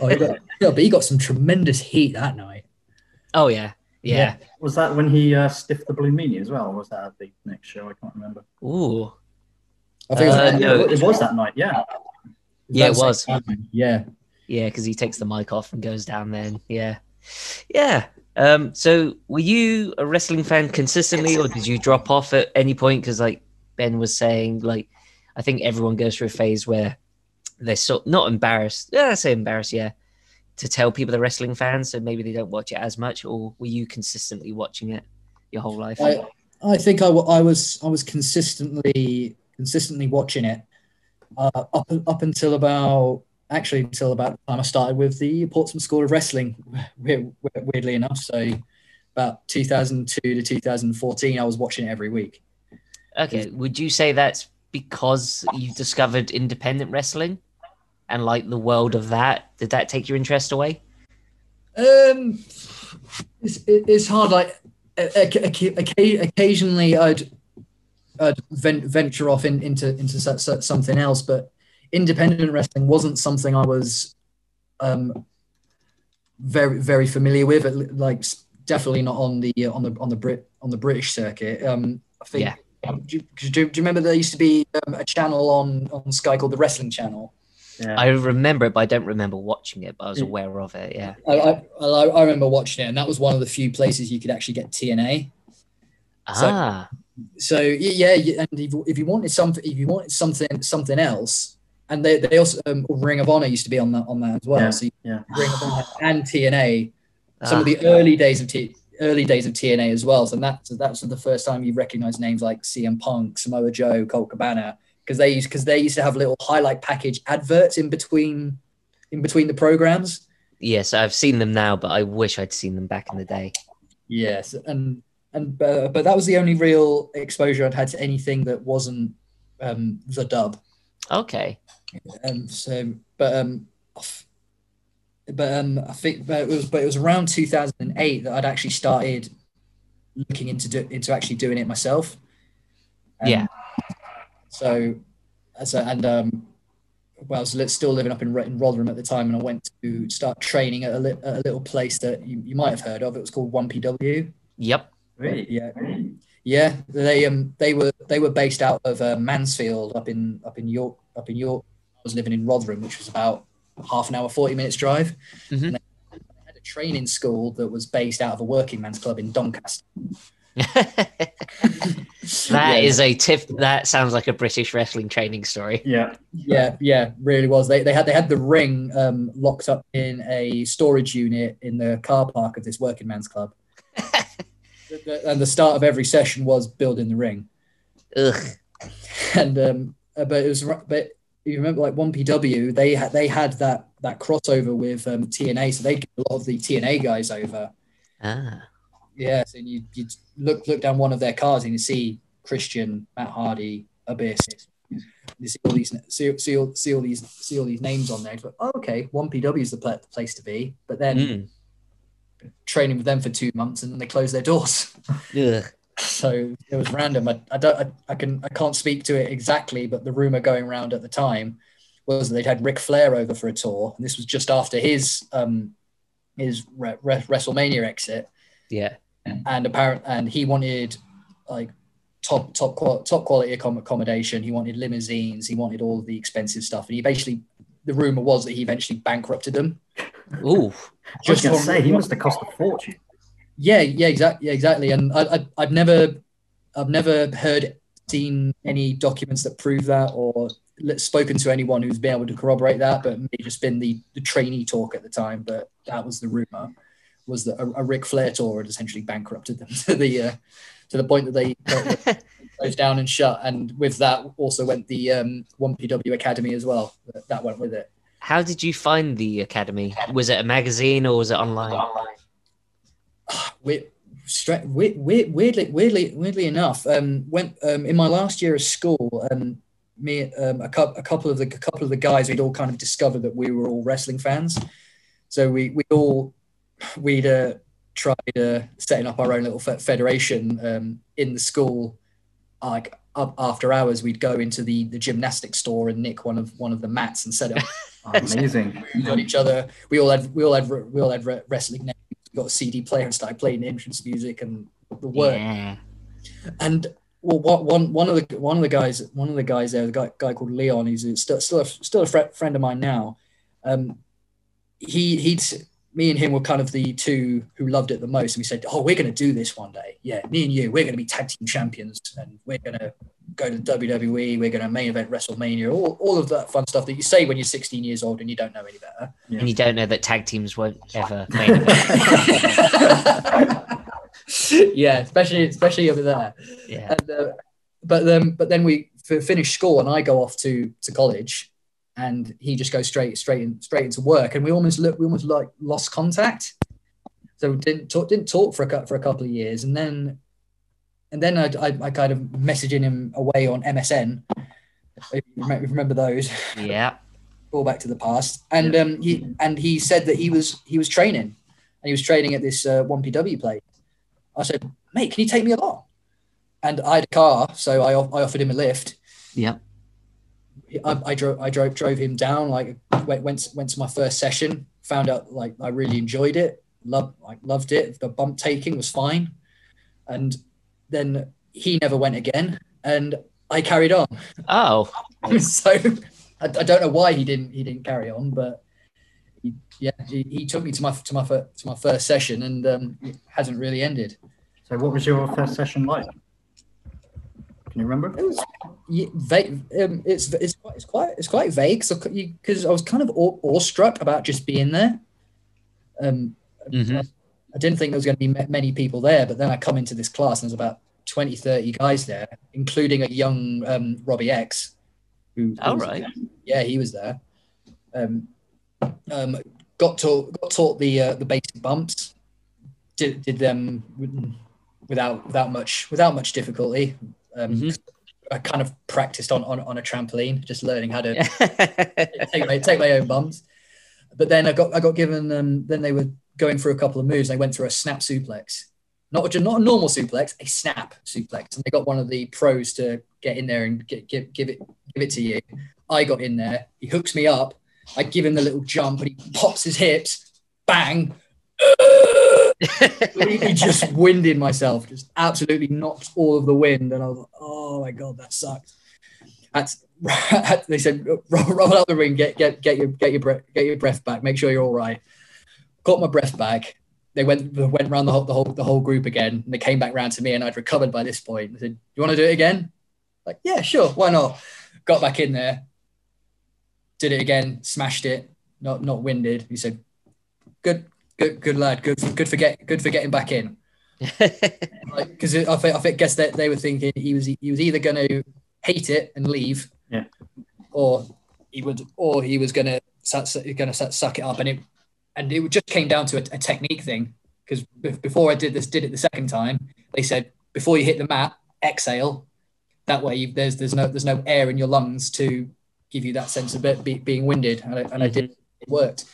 oh, he got, yeah, but he got some tremendous heat that night. Oh yeah, yeah. Was that when he uh, stiffed the Blue Meanie as well? Or was that at the next show? I can't remember. Ooh, I think it was, Uh, no. it was that night. Yeah. Yeah, it was. time. Yeah. yeah, because he takes the mic off and goes down. Then yeah, yeah. Um, so were you a wrestling fan consistently, or did you drop off at any point? Because like Ben was saying, like I think everyone goes through a phase where they're so not embarrassed. Yeah, I say embarrassed. Yeah, to tell people they're wrestling fans, so maybe they don't watch it as much. Or were you consistently watching it your whole life? I, I think I, wa- I was I was consistently consistently watching it uh, up up until about actually until about the time I started with the Portsmouth School of Wrestling. Weirdly enough, so about 2002 to 2014, I was watching it every week. Okay, would you say that's because you discovered independent wrestling and like the world of that? Did that take your interest away? Um, it's, it's hard. Like occasionally, I'd, I'd venture off in, into into so- so- something else, but independent wrestling wasn't something I was um, very very familiar with. at Like definitely not on the uh, on the on the Brit on the British circuit. Um, I think. Yeah. um, Do you, do, do you remember there used to be um, a channel on, on Sky called the Wrestling Channel? Yeah. I remember it, but I don't remember watching it. But I was aware of it. Yeah. I, I, I I remember watching it, and that was one of the few places you could actually get TNA. Ah, so y- yeah, and if, if you wanted something, if you wanted something, something else, and they, they also um, Ring of Honor used to be on that on that as well. Yeah, So yeah. Ring of Honor and TNA, some Ah. of the early days of T, early days of TNA as well. So that so that was the first time you recognize names like CM Punk, Samoa Joe, Colt Cabana, because they used because they used to have little highlight package adverts in between in between the programs. yes, I've seen them now, but I wish I'd seen them back in the day. Yes, and and uh, but that was the only real exposure I'd had to anything that wasn't um, the dub. Okay. Um, so, but um, but um, I think but it was but it was around 2008 that I'd actually started looking into do, into actually doing it myself. Um, Yeah. So, so and um, well, I was still living up in, in Rotherham at the time, and I went to start training at a, li- at a little place that you, you might have heard of. It was called One PW. Yep. Really? Yeah, yeah. They um they were they were based out of uh, Mansfield up in up in York up in York. I was living in Rotherham, which was about half an hour, forty minutes drive. Mhm. And they had a training school that was based out of a working man's club in Doncaster. That is yeah, a tip. That sounds like a British wrestling training story. Yeah. yeah, yeah, really was. They, they had they had the ring um, locked up in a storage unit in the car park of this working man's club. The- the- and the start of every session was building the ring. Ugh. and um, uh, but it was but you remember like one PW they had they had that that crossover with um, TNA, so they get a lot of the TNA guys over. Ah. Yeah, so you you look look down one of their cards and you see Christian, Matt Hardy, Abyss. You see all these see, see, all, see all these see all these names on there. It's like, oh, okay, one PW is the place to be. But then Mm. Training with them for two months and then they closed their doors. Yeah. so it was random. I, I don't I, I can I can't speak to it exactly, but the rumor going around at the time was that they'd had Ric Flair over for a tour, and this was just after his um his re- re- WrestleMania exit, Yeah. and apparent and he wanted like top top qual- top quality accommodation. He wanted limousines. He wanted all of the expensive stuff, and he basically the rumor was that he eventually bankrupted them. Ooh. I was going to say, he must have cost a fortune. Yeah, yeah, exactly, yeah, exactly. And I, I, I've never, I've never heard, seen any documents that prove that, or spoken to anyone who's been able to corroborate that. But it may just been the the trainee talk at the time. But that was the rumor, was that a, a Ric Flair tour had essentially bankrupted them to the uh, to the point that they closed down and shut. And with that, also went the um, One PW Academy as well. That went with it. How did you find the academy? Was it a magazine or was it online? we, stra- we, we, weirdly, weirdly, weirdly enough, um, went um, in my last year of school. Um, me, um, a, couple, a couple of the a couple of the guys, we'd all kind of discovered that we were all wrestling fans. So we we all we'd uh, tried uh, setting up our own little fe- federation um, in the school, like up after hours, we'd go into the the gymnastics store and nick one of one of the mats and set it up. Amazing. we got each other. We all had we all had we all had wrestling names. We got a CD player and started playing entrance music and the work. Yeah. And well, what, one one of the one of the guys one of the guys there, the guy, guy called Leon, he's still still a, still a fr- friend of mine now. Um, he he'd me and him were kind of the two who loved it the most, and we said, "Oh, we're going to do this one day. Yeah, me and you, we're going to be tag team champions, and we're going to go to WWE. We're going to main event WrestleMania. All, all of that fun stuff that you say when you're 16 years old and you don't know any better. Yeah. And you don't know that tag teams won't ever main event. yeah, especially especially over there. Yeah. And, uh, but then but then we finish school and I go off to to college, and he just goes straight straight in, straight into work, and we almost look we almost like lost contact. So didn't talk didn't talk for a cou- for a couple of years, and then and then I, I, I kind of messaging him away on MSN. If you remember- if you remember those Yeah. all back to the past. And um, he and he said that he was he was training, and he was training at this uh, one PW place. I said, "Mate, can you take me along?" And I had a car, so I, I offered him a lift. Yeah. I, I drove I drove drove him down. Like went went went to my first session. Found out like I really enjoyed it. Loved like loved it. The bump taking was fine, and then he never went again, and I carried on. Oh. so I, I don't know why he didn't he didn't carry on, but he, yeah, he, he took me to my to my to my first session, and um, it hasn't really ended. So, what was your first session like? Can you remember? It was yeah, vague. Um, it's it's quite it's quite it's quite vague. So because I was kind of awe- awestruck about just being there. Um, Mhm. I didn't think there was going to be many people there, but then I come into this class and there's about 20, 30 guys there, including a young um, Robbie X. Who who All there. Yeah, he was there. Um, um, got taught got taught the uh, the basic bumps. Did did them without without much without much difficulty. Um, Mhm. I kind of practiced on, on on a trampoline, just learning how to take my take my own bumps. But then I got I got given um, then they were going through a couple of moves. They went through a snap suplex, not a, not a normal suplex, a snap suplex, and they got one of the pros to get in there and get, give give it give it to you. I got in there. He hooks me up. I give him the little jump, and he pops his hips. Bang! Completely just winded myself. Just absolutely knocked all of the wind, and I was like, "Oh my god, that sucked." That's they said, roll, roll out the ring, get get get your get your breath get your breath back, make sure you're all right. Got my breath back. They went went around the whole the whole the whole group again, and they came back round to me, and I'd recovered by this point. They said, "You want to do it again?" Like, yeah, sure, why not? Got back in there, did it again, smashed it, not not winded. He said, "Good, good, good lad, good for, good for get good for getting back in." because I think I think guess that they were thinking he was he was either going to hate it and leave, Yeah. or he would or he was going to going to suck it up, and it and it just came down to a, a technique thing. Because before I did this, did it the second time, they said before you hit the mat, exhale. That way, you, there's there's no there's no air in your lungs to give you that sense of it be, being winded, and I, and I did it worked,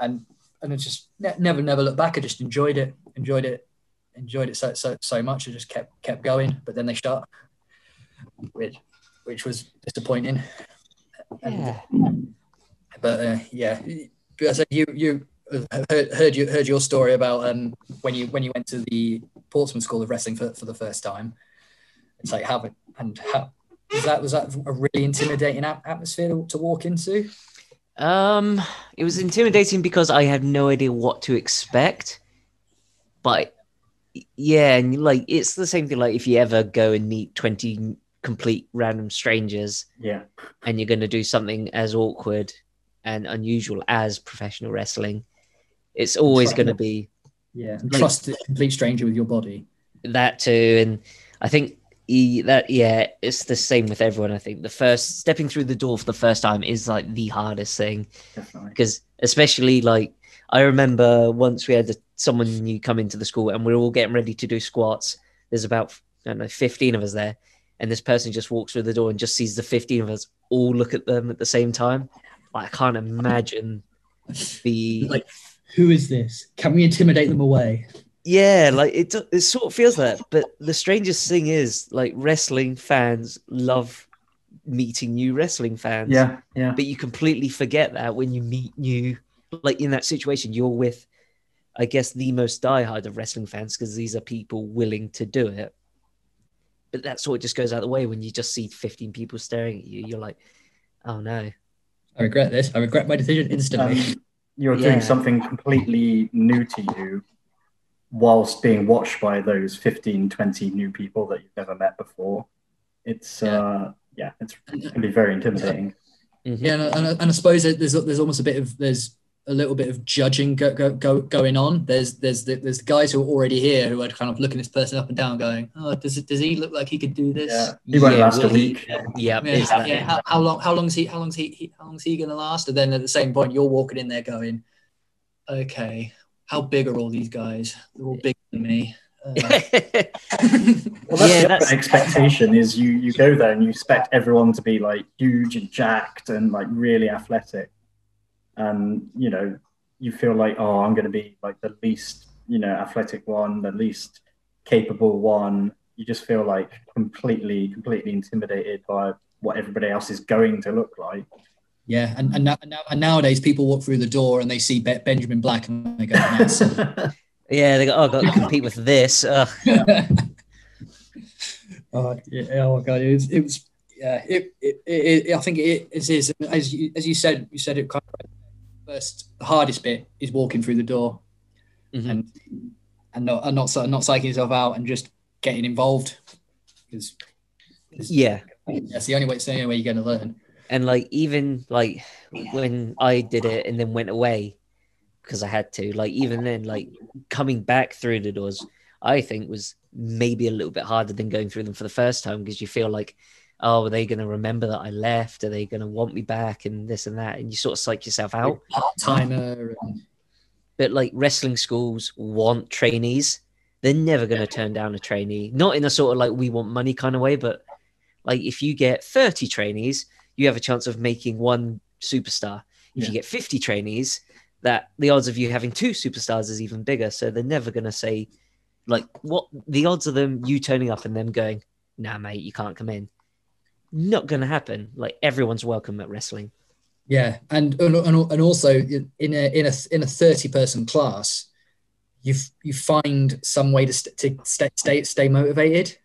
and and I just ne- never never looked back. I just enjoyed it, enjoyed it, enjoyed it so so so much. I just kept kept going, but then they shut, which which was disappointing. And, Yeah. But uh, yeah, but I said you you heard, heard you heard your story about um when you when you went to the Portsmouth School of Wrestling for, for the first time. It's like how and how was that was that a really intimidating atmosphere to, to walk into? Um, it was intimidating because I had no idea what to expect. But yeah, and like it's the same thing. Like if you ever go and meet twenty complete random strangers, Yeah. and you're going to do something as awkward and unusual as professional wrestling, it's always going to be Yeah, Like- trust a complete stranger with your body. that too. And I think e- that yeah, it's the same with everyone. I think the first stepping through the door for the first time is like the hardest thing. Because especially like I remember once we had a, someone new come into the school and we are all getting ready to do squats. There's about I don't know 15 of us there, and this person just walks through the door and just sees the 15 of us all look at them at the same time. Like, I can't imagine the Like, who is this? Can we intimidate them away? Yeah, like it. It sort of feels that. But the strangest thing is, like wrestling fans love meeting new wrestling fans. Yeah, yeah. But you completely forget that when you meet new, like in that situation, you're with, I guess, the most diehard of wrestling fans because these are people willing to do it. But that sort of just goes out the way when you just see 15 people staring at you. You're like, oh no. I regret this. I regret my decision instantly. Um, you're Yeah. doing something completely new to you whilst being watched by those 15 20 new people that you've never met before it's Yeah. uh yeah it's it can be very intimidating Mhm. Yeah, and, and, and I suppose there's there's almost a bit of there's a little bit of judging go, go, go, going on. There's there's the, there's the guys who are already here who are kind of looking this person up and down, going, "Oh, does it does he look like he could do this?" yeah he won't Yeah, last a will he- week Yeah, Yeah, is that yeah. How, how long? How long is he? How long's he, he? How long's he gonna last? And then at the same point, you're walking in there going, "Okay, how big are all these guys? They're all bigger than me." Uh, well that's Yeah, the that's- expectation is you you go there and you expect everyone to be like huge and jacked and like really athletic and you know you feel like oh i'm going to be like the least you know athletic one the least capable one you just feel like completely completely intimidated by what everybody else is going to look like yeah, and and, now, and, now, and nowadays people walk through the door and they see Be- Benjamin Black and they go, "Nice." yeah, they go, oh, I've got to compete with this. Ugh. oh, yeah, oh god, it was, it was yeah, it, it, it, it I think it is, is as you, as you said, you said it kind of first. The hardest bit is walking through the door Mhm. and and not and not not psyching yourself out and just getting involved because Yeah. that's the only way. It's the only way you're going to learn. And like even like when I did it and then went away because I had to, like even then, like coming back through the doors, I think was maybe a little bit harder than going through them for the first time because you feel like, oh, are they going to remember that I left? Are they going to want me back and this and that? And you sort of psych yourself out. Part Timer. Um, but like wrestling schools want trainees. They're never going to turn down a trainee, not in a sort of like we want money kind of way, but like if you get 30 trainees, you have a chance of making one superstar. If Yeah. you get 50 trainees, that the odds of you having two superstars is even bigger. So they're never going to say, like, what the odds of them you turning up and them going, nah, mate, you can't come in. Not going to happen. Like everyone's welcome at wrestling. yeah, and and and also in a in a in a thirty person class, you f- you find some way to st- to stay stay stay motivated.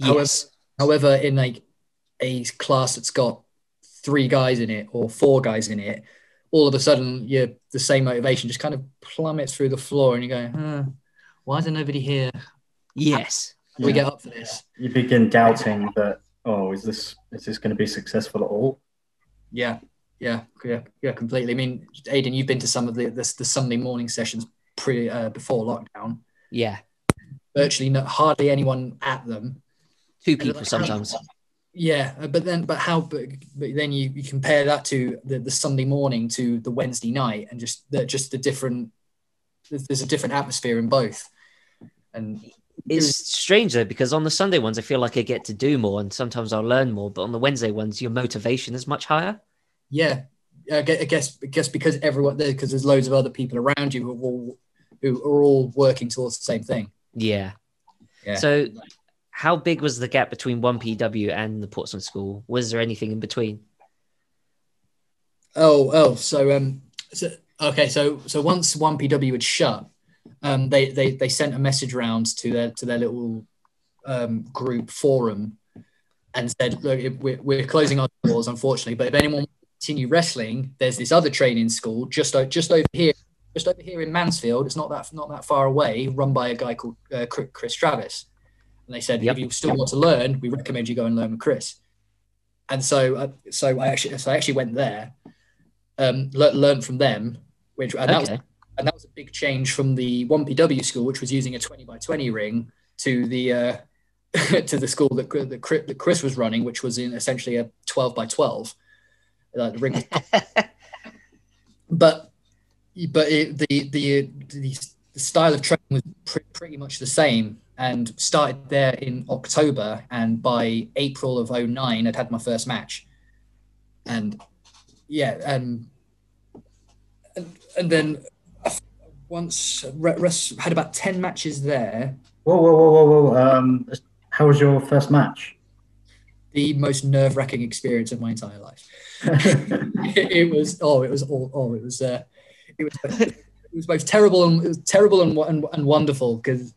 However- Yes. However, in like a class that's got three guys in it or four guys in it, all of a sudden you the same motivation just kind of plummets through the floor, and you go, huh, "Why is there nobody here? Yes. We Yeah. get up for this." you begin doubting that oh is this is this going to be successful at all Yeah, yeah, yeah, yeah, completely. I mean, Aiden, you've been to some of the the, the Sunday morning sessions pre uh, before lockdown. Yeah. Virtually, no, hardly anyone at them. Two people sometimes. Yeah, uh, but then, but how? But, but then you, you compare that to the, the Sunday morning to the Wednesday night, and just the just the different. There's there's a different atmosphere in both, and It's strange though because on the Sunday ones I feel like I get to do more and sometimes I'll learn more, but on the Wednesday ones your motivation is much higher. yeah, I guess I guess because everyone there because there's loads of other people around you who are all who are all working towards the same thing. Yeah. Yeah. So how big was the gap between one PW and the Portsmouth school? Was there anything in between? Oh, oh, so um, so okay, so so once one PW had shut, um, they they they sent a message round to their to their little um group forum, and said, look, we're we're closing our doors, unfortunately, but if anyone wants to continue wrestling, there's this other training school just just over here, just over here in Mansfield. It's not that not that far away, run by a guy called uh, Chris Travis, and they said, Yep. if you still want to learn, we recommend you go and learn with Chris. And so, uh, so I actually, so I actually went there um, le- learned from them, which and that, was, Okay. And that was a big change from the 1PW school, which was using a 20 by 20 ring, to the uh, to the school that, that, Chris, that Chris was running, which was in essentially a 12 by 12. Like the ring, but but it, the, the the the style of training was pr- pretty much the same, and started there in October, and by April of 09, I'd had my first match, and yeah, um, and, and then once res- had about ten matches there. Whoa, whoa, whoa, whoa, whoa. Um, how was your first match? The most nerve wracking experience of my entire life. it, it was oh, it was all oh, it was uh, it was it was both terrible and it was terrible and and, and wonderful because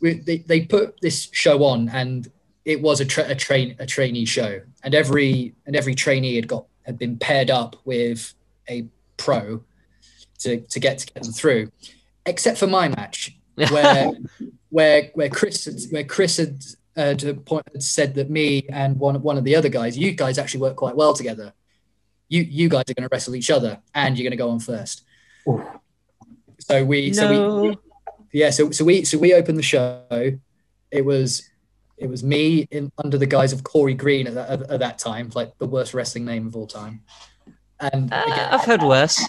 they they put this show on and it was a, tra- a train a trainee show and every and every trainee had got had been paired up with a pro to, to get to get them through except for my match where where where Chris had, where Chris had uh, to point had said that me and one one of the other guys you guys actually work quite well together. You you guys are going to wrestle each other and you're going to go on first. Ooh. so we so we yeah so so we so we opened the show. It was it was me in under the guise of Corey Green at that, at, at that time like the worst wrestling name of all time. And Uh, again, I've heard worse.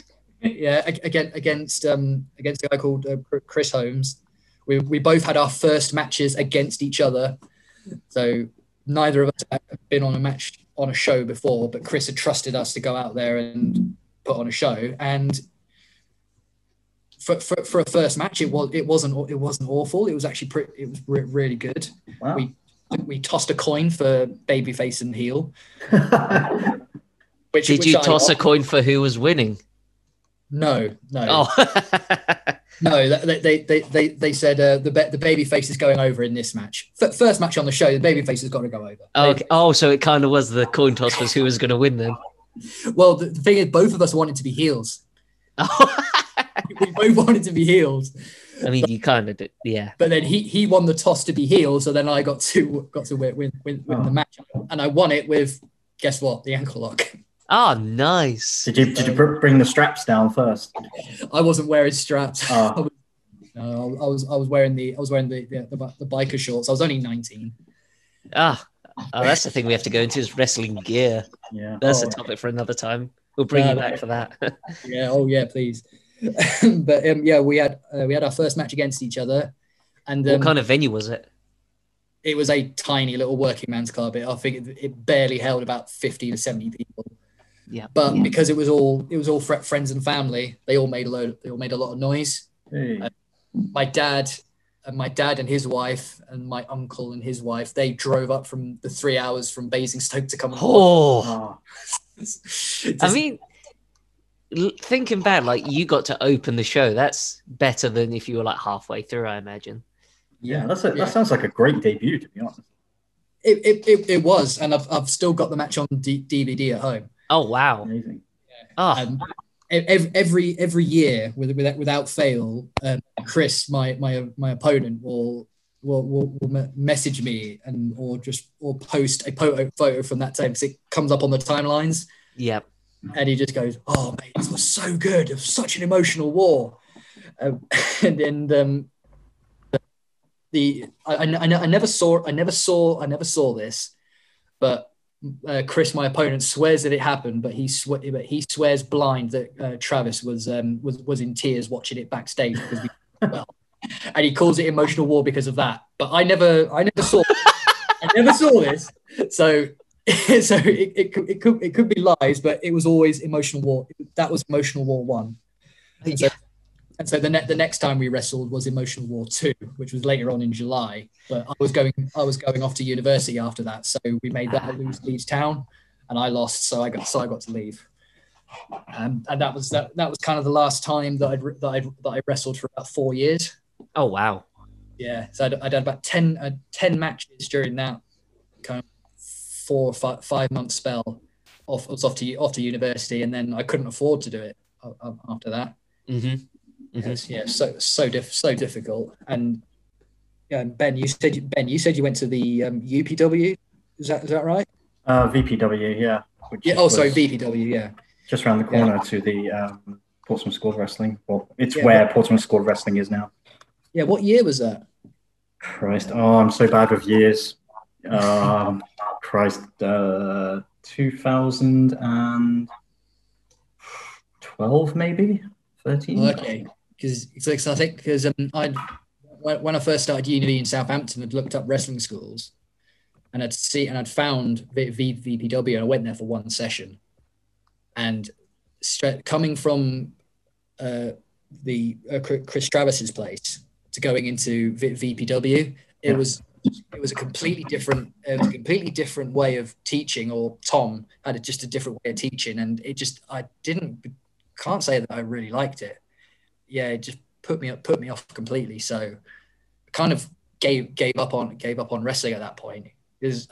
Yeah again against um against a guy called uh, Chris Holmes. We we both had our first matches against each other. So neither of us had been on a match on a show before but Chris had trusted us to go out there and put on a show. And for, for, for a first match it was it wasn't it wasn't awful. It was actually pretty it was re- really good. Wow. we we tossed a coin for babyface and heel. Which Did which you I toss a coin for who was winning? No no Oh, No, they they they they, said uh, the the baby face is going over in this match. F- first match on the show, the baby face has got to go over. okay. Oh, so it kind of was the coin toss was who was going to win then. Well, the, the thing is, both of us wanted to be heels. we both wanted to be heels, I mean, you kind of did, yeah. but then he he won the toss to be heels, so then I got to got to win win, win, win Oh. the match, and I won it with guess what, the ankle lock. Oh, nice. did you did you br- bring the straps down first? I wasn't wearing straps. Ah. I was, no, I was I was wearing the I was wearing the the, the, the biker shorts. I was only nineteen. Ah, oh, that's the thing we have to go into is wrestling gear. Yeah. That's Oh. a topic for another time. We'll bring Yeah, you back for that. Yeah. Oh, yeah. Please. but um, yeah, we had uh, we had our first match against each other, and um, what kind of venue was it? it was a tiny little working man's club. It, I think it, it barely held about fifty to seventy people. Yeah. But because it was all it was all friends and family, they all made a load. They all made a lot of noise. Hey. My dad. And my dad and his wife and my uncle and his wife, they drove up from the three hours from Basingstoke to come. Oh, Oh, ah. Just- I mean, thinking back, like you got to open the show. That's better than if you were like halfway through, I imagine. yeah, that's a, Yeah. that sounds like a great debut, to be honest. It, it, it, it was, and I've, I've still got the match on D- DVD at home. Oh wow. Amazing. Oh, Um, ev- every every year, without without fail, um, Chris, my my my opponent, will will will, will message me and or just or post a photo photo from that time because it comes up on the timelines, yeah. and he just goes, "Oh mate, this was so good. It was such an emotional war," um, and then um, the I, I I never saw I never saw I never saw this, but uh, Chris, my opponent, swears that it happened, but he swe- but he swears blind that uh, Travis was um, was was in tears watching it backstage because we well, and he calls it emotional war because of that. But I never I never saw I never saw this, so. so it, it, could, it could it could be lies, but it was always emotional war. That was emotional war one. And so, and so the, ne- the next time we wrestled was Emotional War Two, which was later on in July. But I was going I was going off to university after that, so we made that lose leaves town, and I lost, so I got so I got to leave. Um, and that was that that was kind of the last time that I'd, that I'd that I wrestled for about four years. Oh wow. Yeah, so I'd, I'd had about 10, uh, 10 matches during that kind of four or five, five month spell. Off, I was off to off to university, and then I couldn't afford to do it uh, uh, after that. Mm-hmm. Yes, yeah, so so diff, so difficult. And yeah, Ben, you said you- Ben, you said you went to the um, UPW. Is that is that right? Uh, VPW, yeah. Which Yeah. Oh, sorry, VPW. Yeah. Just around the corner to the um, Portsmouth School of Wrestling. Well, it's Yeah, where Portsmouth School of Wrestling is now. Yeah. What year was that? Christ. Oh, I'm so bad with years. Um, Christ. Uh, 2012, maybe? 13? Okay, because I think because um, I when I first started uni in Southampton, I'd looked up wrestling schools, and I'd see and I'd found v, v, VPW, and I went there for one session, and coming from uh, the uh, Chris Travis's place to going into v- VPW. It was it was a completely different it was a completely different way of teaching or tom had a, just a different way of teaching. And it just i didn't can't say that i really liked it yeah it just put me up put me off completely so kind of gave gave up on gave up on wrestling at that point because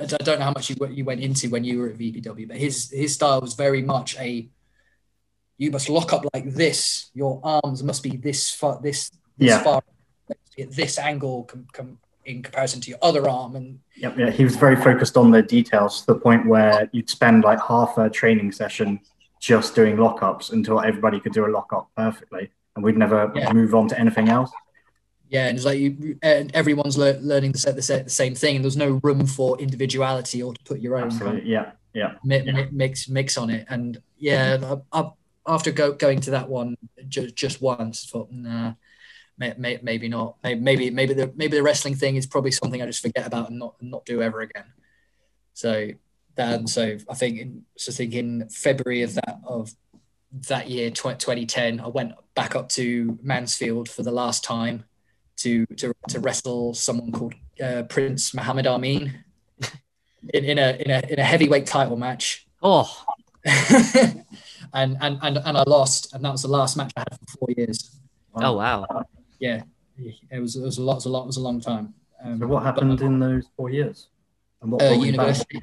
i don't know how much you, you went into when you were at vpw but his his style was very much a you must lock up like this your arms must be this far this, this yeah. far this angle com, com, in comparison to your other arm. And yep, yeah, he was very focused on the details to the point where you'd spend like half a training session just doing lockups until everybody could do a lockup perfectly, and we'd never yeah. move on to anything else. Yeah, and it's like you, and everyone's le- learning the, the, the same thing, and there's no room for individuality or to put your own Absolutely. yeah, yeah, mi- yeah. mix mix on it. And yeah, I, I, after go, going to that one just, just once, thought nah, may, maybe not. Maybe maybe the maybe the wrestling thing is probably something I just forget about and not not do ever again. So then so I think in, so I think in February of that of that year 2010 I went back up to Mansfield for the last time to to, to wrestle someone called uh, Prince Muhammad Amin in, in a in a in a heavyweight title match. Oh. and, and and and I lost, and that was the last match I had for four years. Wow. Oh wow! yeah, it was it was a lot, it was a lot, it was a long time. Um, so what happened but, in those four years? And what, uh, university,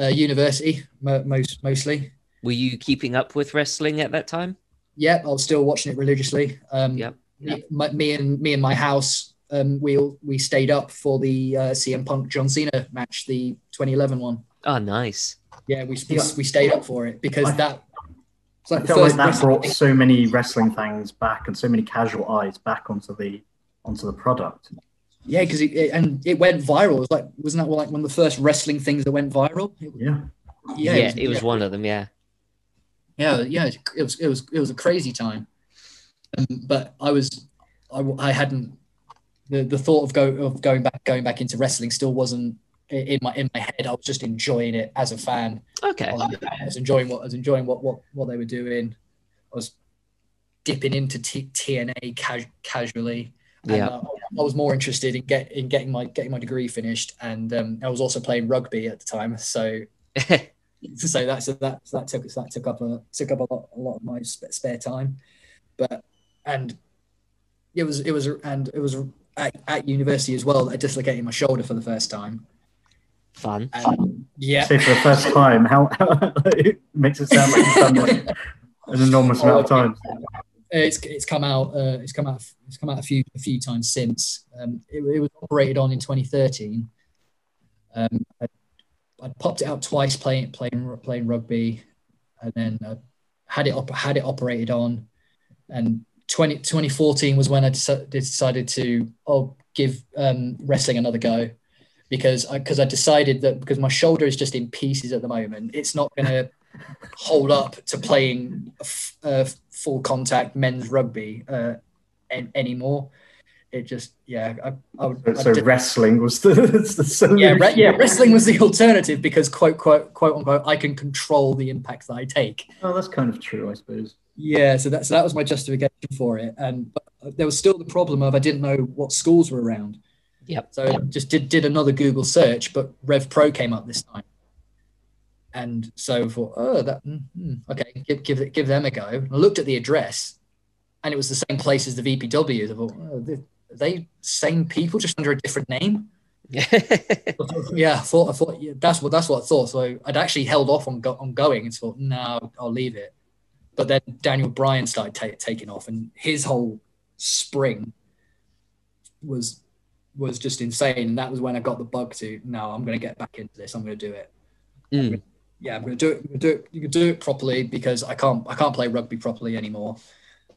uh, university, most mostly. Were you keeping up with wrestling at that time? Yeah, I was still watching it religiously. Um, yep. Me, me and me and my house, um, we we stayed up for the uh, CM Punk John Cena match, the 2011 one. Oh, nice. Yeah, we we, we stayed up for it because that like I feel like that brought so many wrestling fans back and so many casual eyes back onto the onto the product. Yeah, because it, it, and it went viral. It was like wasn't that like one of the first wrestling things that went viral? It, yeah. Yeah, yeah, it was, it was yeah. one of them. Yeah. Yeah, yeah, it was it was it was a crazy time, um, but I was I, I hadn't the, the thought of go of going back going back into wrestling still wasn't in my in my head. I was just enjoying it as a fan. Okay. Um, I was enjoying what I was enjoying what what what they were doing. I was dipping into T- TNA ca- casually. yeah. Uh, I was more interested in get in getting my getting my degree finished, and um, I was also playing rugby at the time. So. so that's that so that took so that took up a took up a lot a lot of my spare time, but and it was it was and it was at, at university as well. I dislocated my shoulder for the first time, fun. Um, yeah. Say for the first time, how it makes it sound like you've done like an enormous amount of time. It's it's come out uh, it's come out it's come out a few a few times since. Um, it, it, was operated on in 2013. Um, I, I, popped it out twice playing playing playing rugby, and then uh, had it op- had it operated on, and 20, 2014 was when I decided to oh give um, wrestling another go because I because I decided that because my shoulder is just in pieces at the moment, it's not going to hold up to playing a, full contact men's rugby uh, anymore. It just yeah. I, I would, so I wrestling was the, the solution. Yeah, re- yeah. Wrestling was the alternative because quote quote quote unquote I can control the impacts that I take. Oh, that's kind of true, I suppose. Yeah, so that so that was my justification for it, um, and uh, there was still the problem of I didn't know what schools were around. Yep. So yep. just did, did another Google search, but Rev Pro came up this time. And so for oh, that mm-hmm, okay, give give give them a go. I looked at the address, and it was the same place as the VPW. I thought, oh, they, they same people, just under a different name. yeah, I thought I thought yeah, that's what that's what I thought. So I'd actually held off on go, on going and thought, no, I'll leave it. But then Daniel Bryan started t- taking off, and his whole spring was was just insane. And that was when I got the bug to no, I'm going to get back into this. I'm going to do it. Mm. I'm gonna, yeah, I'm going to do it. I'm do it. You can do it properly because I can't. I can't play rugby properly anymore.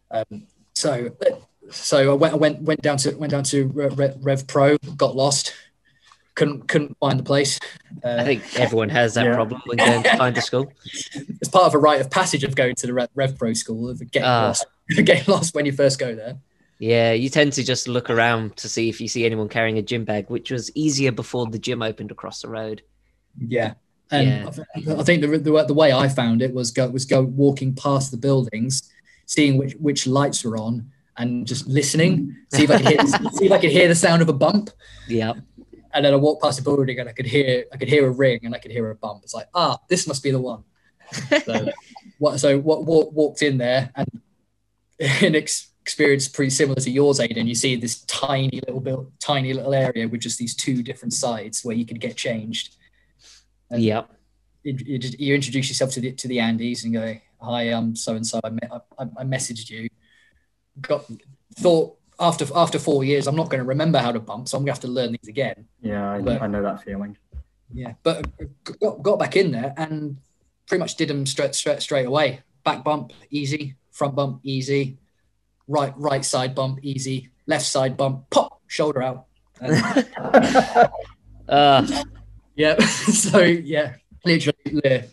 Um, so, so I went. I went went down to went down to Rev, Rev Pro. Got lost. Couldn't couldn't find the place. Uh, I think everyone has that yeah. problem when going to find a school. It's part of a rite of passage of going to the Rev, Rev Pro school of getting uh, lost. getting lost when you first go there. Yeah, you tend to just look around to see if you see anyone carrying a gym bag, which was easier before the gym opened across the road. Yeah, and yeah. I think the, the, the way I found it was go was go walking past the buildings, seeing which which lights were on and just listening, see if I could hear see if I could hear the sound of a bump. Yeah. And then I walked past the building and I could hear I could hear a ring and I could hear a bump. It's like ah, this must be the one. So what? So what? Walk, walked in there and an ex- experience pretty similar to yours, Aiden. You see this tiny little bit, tiny little area with just these two different sides where you could get changed. And Yeah. you, you just- you introduce yourself to the to the Andys and go, "Hi, I'm so and so. I me- I I messaged you." Got thought after after four years, I'm not going to remember how to bump, so I'm going to have to learn these again. Yeah, I, But- I know that feeling. Yeah, but got, got back in there and pretty much did them straight, straight straight away. Back bump easy, front bump easy, right right side bump easy, left side bump pop shoulder out. And, Uh, yeah, so yeah, literally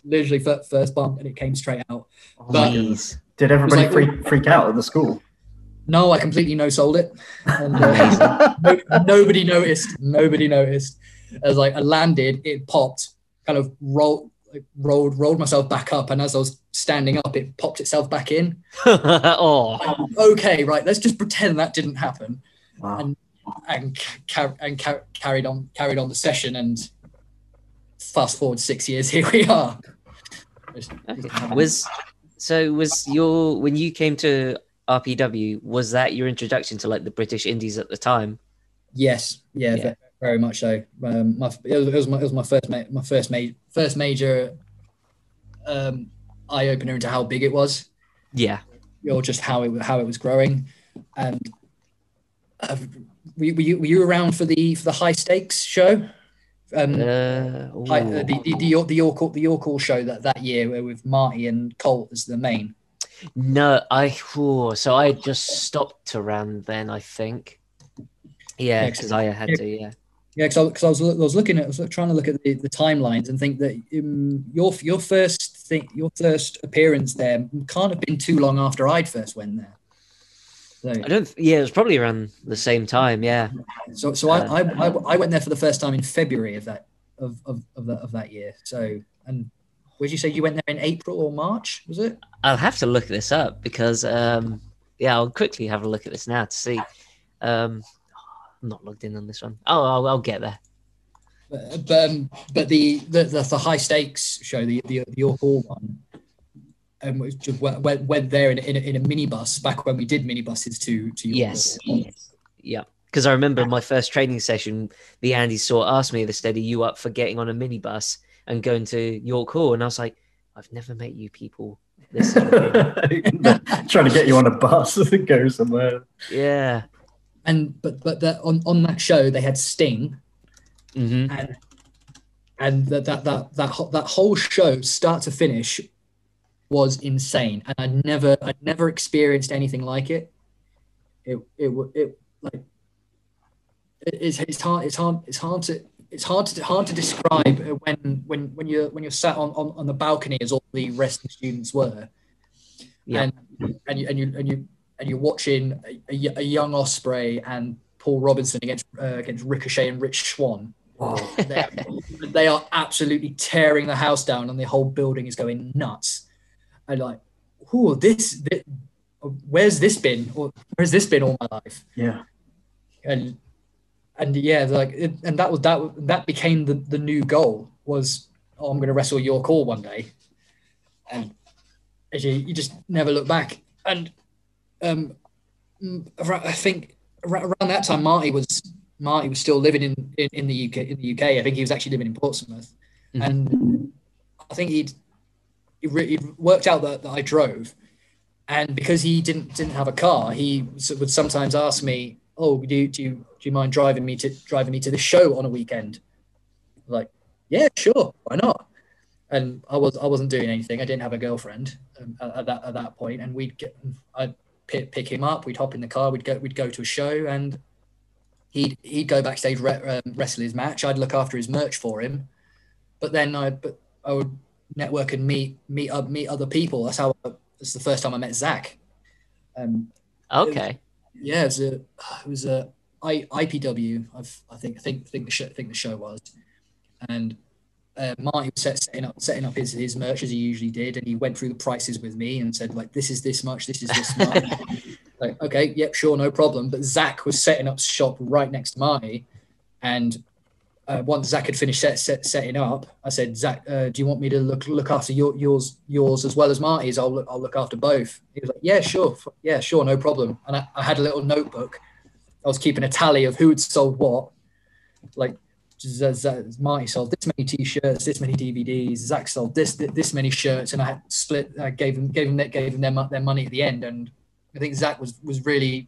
literally first bump and it came straight out. Oh But- my Did everybody like- freak, freak out at the school? No, I completely no sold it. And, uh, no, nobody noticed. Nobody noticed. As like I landed, it popped, kind of rolled, like, rolled, rolled myself back up, and as I was standing up, it popped itself back in. oh, okay, right, let's just pretend that didn't happen, Wow. And- and ca- and ca- carried on carried on the session, and fast forward six years, here we are. was so was your when you came to RPW was that your introduction to like the British Indies at the time? Yes, yeah, Yeah. ve- very much so. Um, my, it, was, it was my it was my first ma- my first ma- first major um, eye opener into how big it was, Yeah. or just how it how it was growing, and. Uh, were, you- were you were you around for the for the high stakes show? Um, Uh, Hi- uh, the the the York the York Hall- the York Hall show that that year where with Marty and Colt as the main. No, I so I just stopped around then. I think. Yeah, because I had to. Yeah. Yeah, because I, I was I was looking at I was trying to look at the, the timelines and think that um, your your first thing your first appearance there can't have been too long after I'd first went there. So I don't. Yeah, it was probably around the same time. Yeah. so, so I, I I I went there for the first time in February of that of of of that of that year. So and where did you say you went there in April or March? Was it? I'll have to look this up because um yeah, I'll quickly have a look at this now to see. Um I'm not logged in on this one. Oh, I'll, I'll get there. But but, um, but the, the the the high stakes show the the, the York Hall one. Um, went, went there in, a- in, a, in a minibus back when we did minibuses to to York Yes. Hall. Yeah. Because I remember my first training session, the Andy saw asked me the steady you up for getting on a minibus and going to York Hall, and I was like, I've never met you people. This Trying to get you on a bus to go somewhere. yeah. and but but that on on that show they had Sting. Hmm and and that that that that, whole- that whole show start to finish was insane. And i never i never experienced anything like it. It it wa- it like it- it's, it's hard it's hard it's hard to it's hard to hard to describe when when when you're when you're sat on on, on the balcony as all the rest of the students were. Yeah. and and you and you and you and you're watching a young ospreay and paul robinson against uh, against ricochet and rich swann. They, they are absolutely tearing the house down and the whole building is going nuts. And like who this, this where's this been? Or where's this been all my life? Yeah. and and yeah like it, and that was that that became the the new goal was oh i'm going to wrestle York Hall one day. And as you, you just never look back. And um i think around that time marty was marty was still living in in, in the uk in the uk i think he was actually living in portsmouth. Mhm. and i think he'd he worked out that, that i drove. And because he didn't didn't have a car, he would sometimes ask me, "Oh, do you, do you do you mind driving me to driving me to the show on a weekend?" Like, yeah, sure, why not? And I was I wasn't doing anything. I didn't have a girlfriend um, at, at that at that point, and we'd get I'd pick, pick him up. We'd hop in the car. We'd go we'd go to a show, and he'd he'd go backstage re- um, wrestle his match. I'd look after his merch for him, but then I but I would network and meet meet up meet other people. That's how. It's the first time I met Zach. Um, Okay. yeah, it was a it was a I, IPW. I've, I think I think think the show think the show was, and uh, Marty was set, setting up setting up his, his merch as he usually did, and he went through the prices with me and said like, "This is this much, this is this much." like, okay, yep, sure, no problem. But Zach was setting up shop right next to Marty, and uh, once Zach had finished set, set, setting up, I said, "Zach, uh, do you want me to look look after your, yours yours as well as Marty's? I'll look I'll look after both." He was like, "Yeah, sure, yeah, sure, no problem." And I, I had a little notebook. I was keeping a tally of who had sold what, like Marty sold this many T-shirts, this many DVDs. Zach sold this this many shirts, and I had split. I gave them gave them gave them their, their money at the end. And I think Zach was was really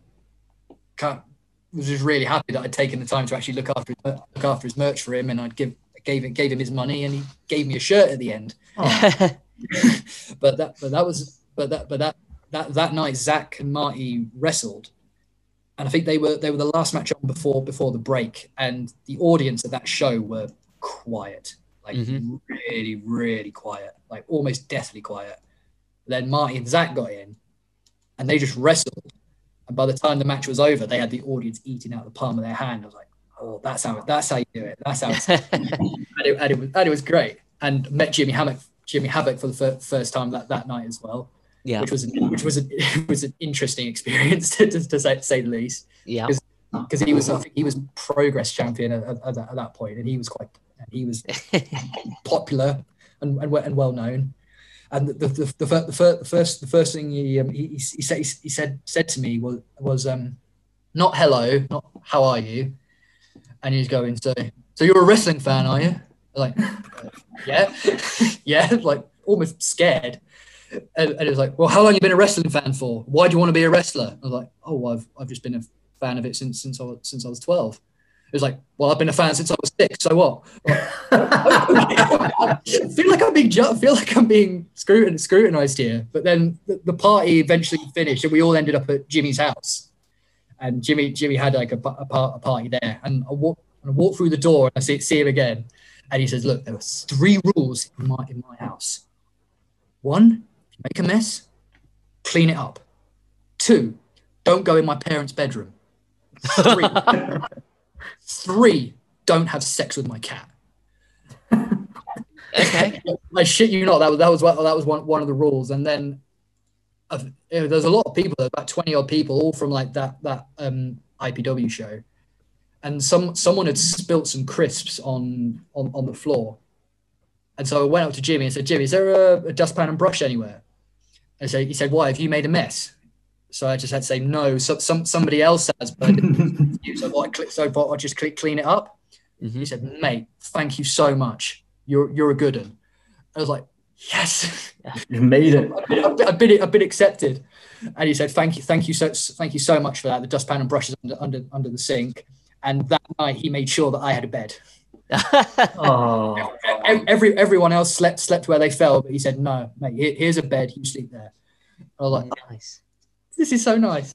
was just really happy that I'd taken the time to actually look after his, look after his merch for him, and I'd give gave it gave him his money, and he gave me a shirt at the end. Oh. but that but that was but that but that that that night Zach and Marty wrestled and I think they were they were the last match on before before the break, and the audience at that show were quiet, like mm-hmm. really really quiet, like almost deathly quiet. Then Marty and Zach got in, and they just wrestled. And by the time the match was over, they had the audience eating out the palm of their hand. I was like, "Oh, that's how that's how you do it. That's how." It's and, it, and, it was, and it was great. And met Jimmy Hammock Jimmy Havoc for the fir- first time that, that night as well yeah. which was which was a, was an interesting experience to, to, to say, to say the least. Yeah, because he was I think he was progress champion at, at, at, that point, and he was quite he was popular and, and, and well known. And the the, the, the, the, first the first thing he, um, he, he, said he said said to me was was um not hello, not how are you, and he's going so so you're a wrestling fan, are you? Like yeah, yeah, like almost scared and, and, it was like, well, how long you been a wrestling fan for? Why do you want to be a wrestler? I was like, oh, I've, I've just been a fan of it since since I was since I was twelve. It was like, well, I've been a fan since I was six. So what? I feel like I'm being ju- feel like I'm being scrutin- scrutinized here. But then the, the, party eventually finished, and we all ended up at Jimmy's house. And Jimmy Jimmy had like a, a, a party there, and I walk I walk through the door and I see, see him again, and he says, "Look, there were three rules in my in my house. One, make a mess, clean it up. Two, don't go in my parents' bedroom. Three, three don't have sex with my cat. okay. I shit you not. That was that was that was one, one of the rules. And then uh, there's a lot of people, about twenty odd people, all from like that that um, IPW show. And some someone had spilt some crisps on on on the floor. And so I went up to Jimmy and said, Jimmy, is there a, a dustpan and brush anywhere? And so he said, "Why have you made a mess?" So I just had to say, "No, so, some somebody else has." But I so I clicked. So I just click clean it up. Mm-hmm. He said, "Mate, thank you so much. You're you're a good one." I was like, "Yes, you made it. I've been, I've been, I've been accepted." And he said, "Thank you, thank you so thank you so much for that. The dustpan and brushes under under under the sink." And that night, he made sure that I had a bed. Oh. Every everyone else slept slept where they fell, but he said, "No, mate. Here's a bed. You sleep there." I was like, nice. This is so nice.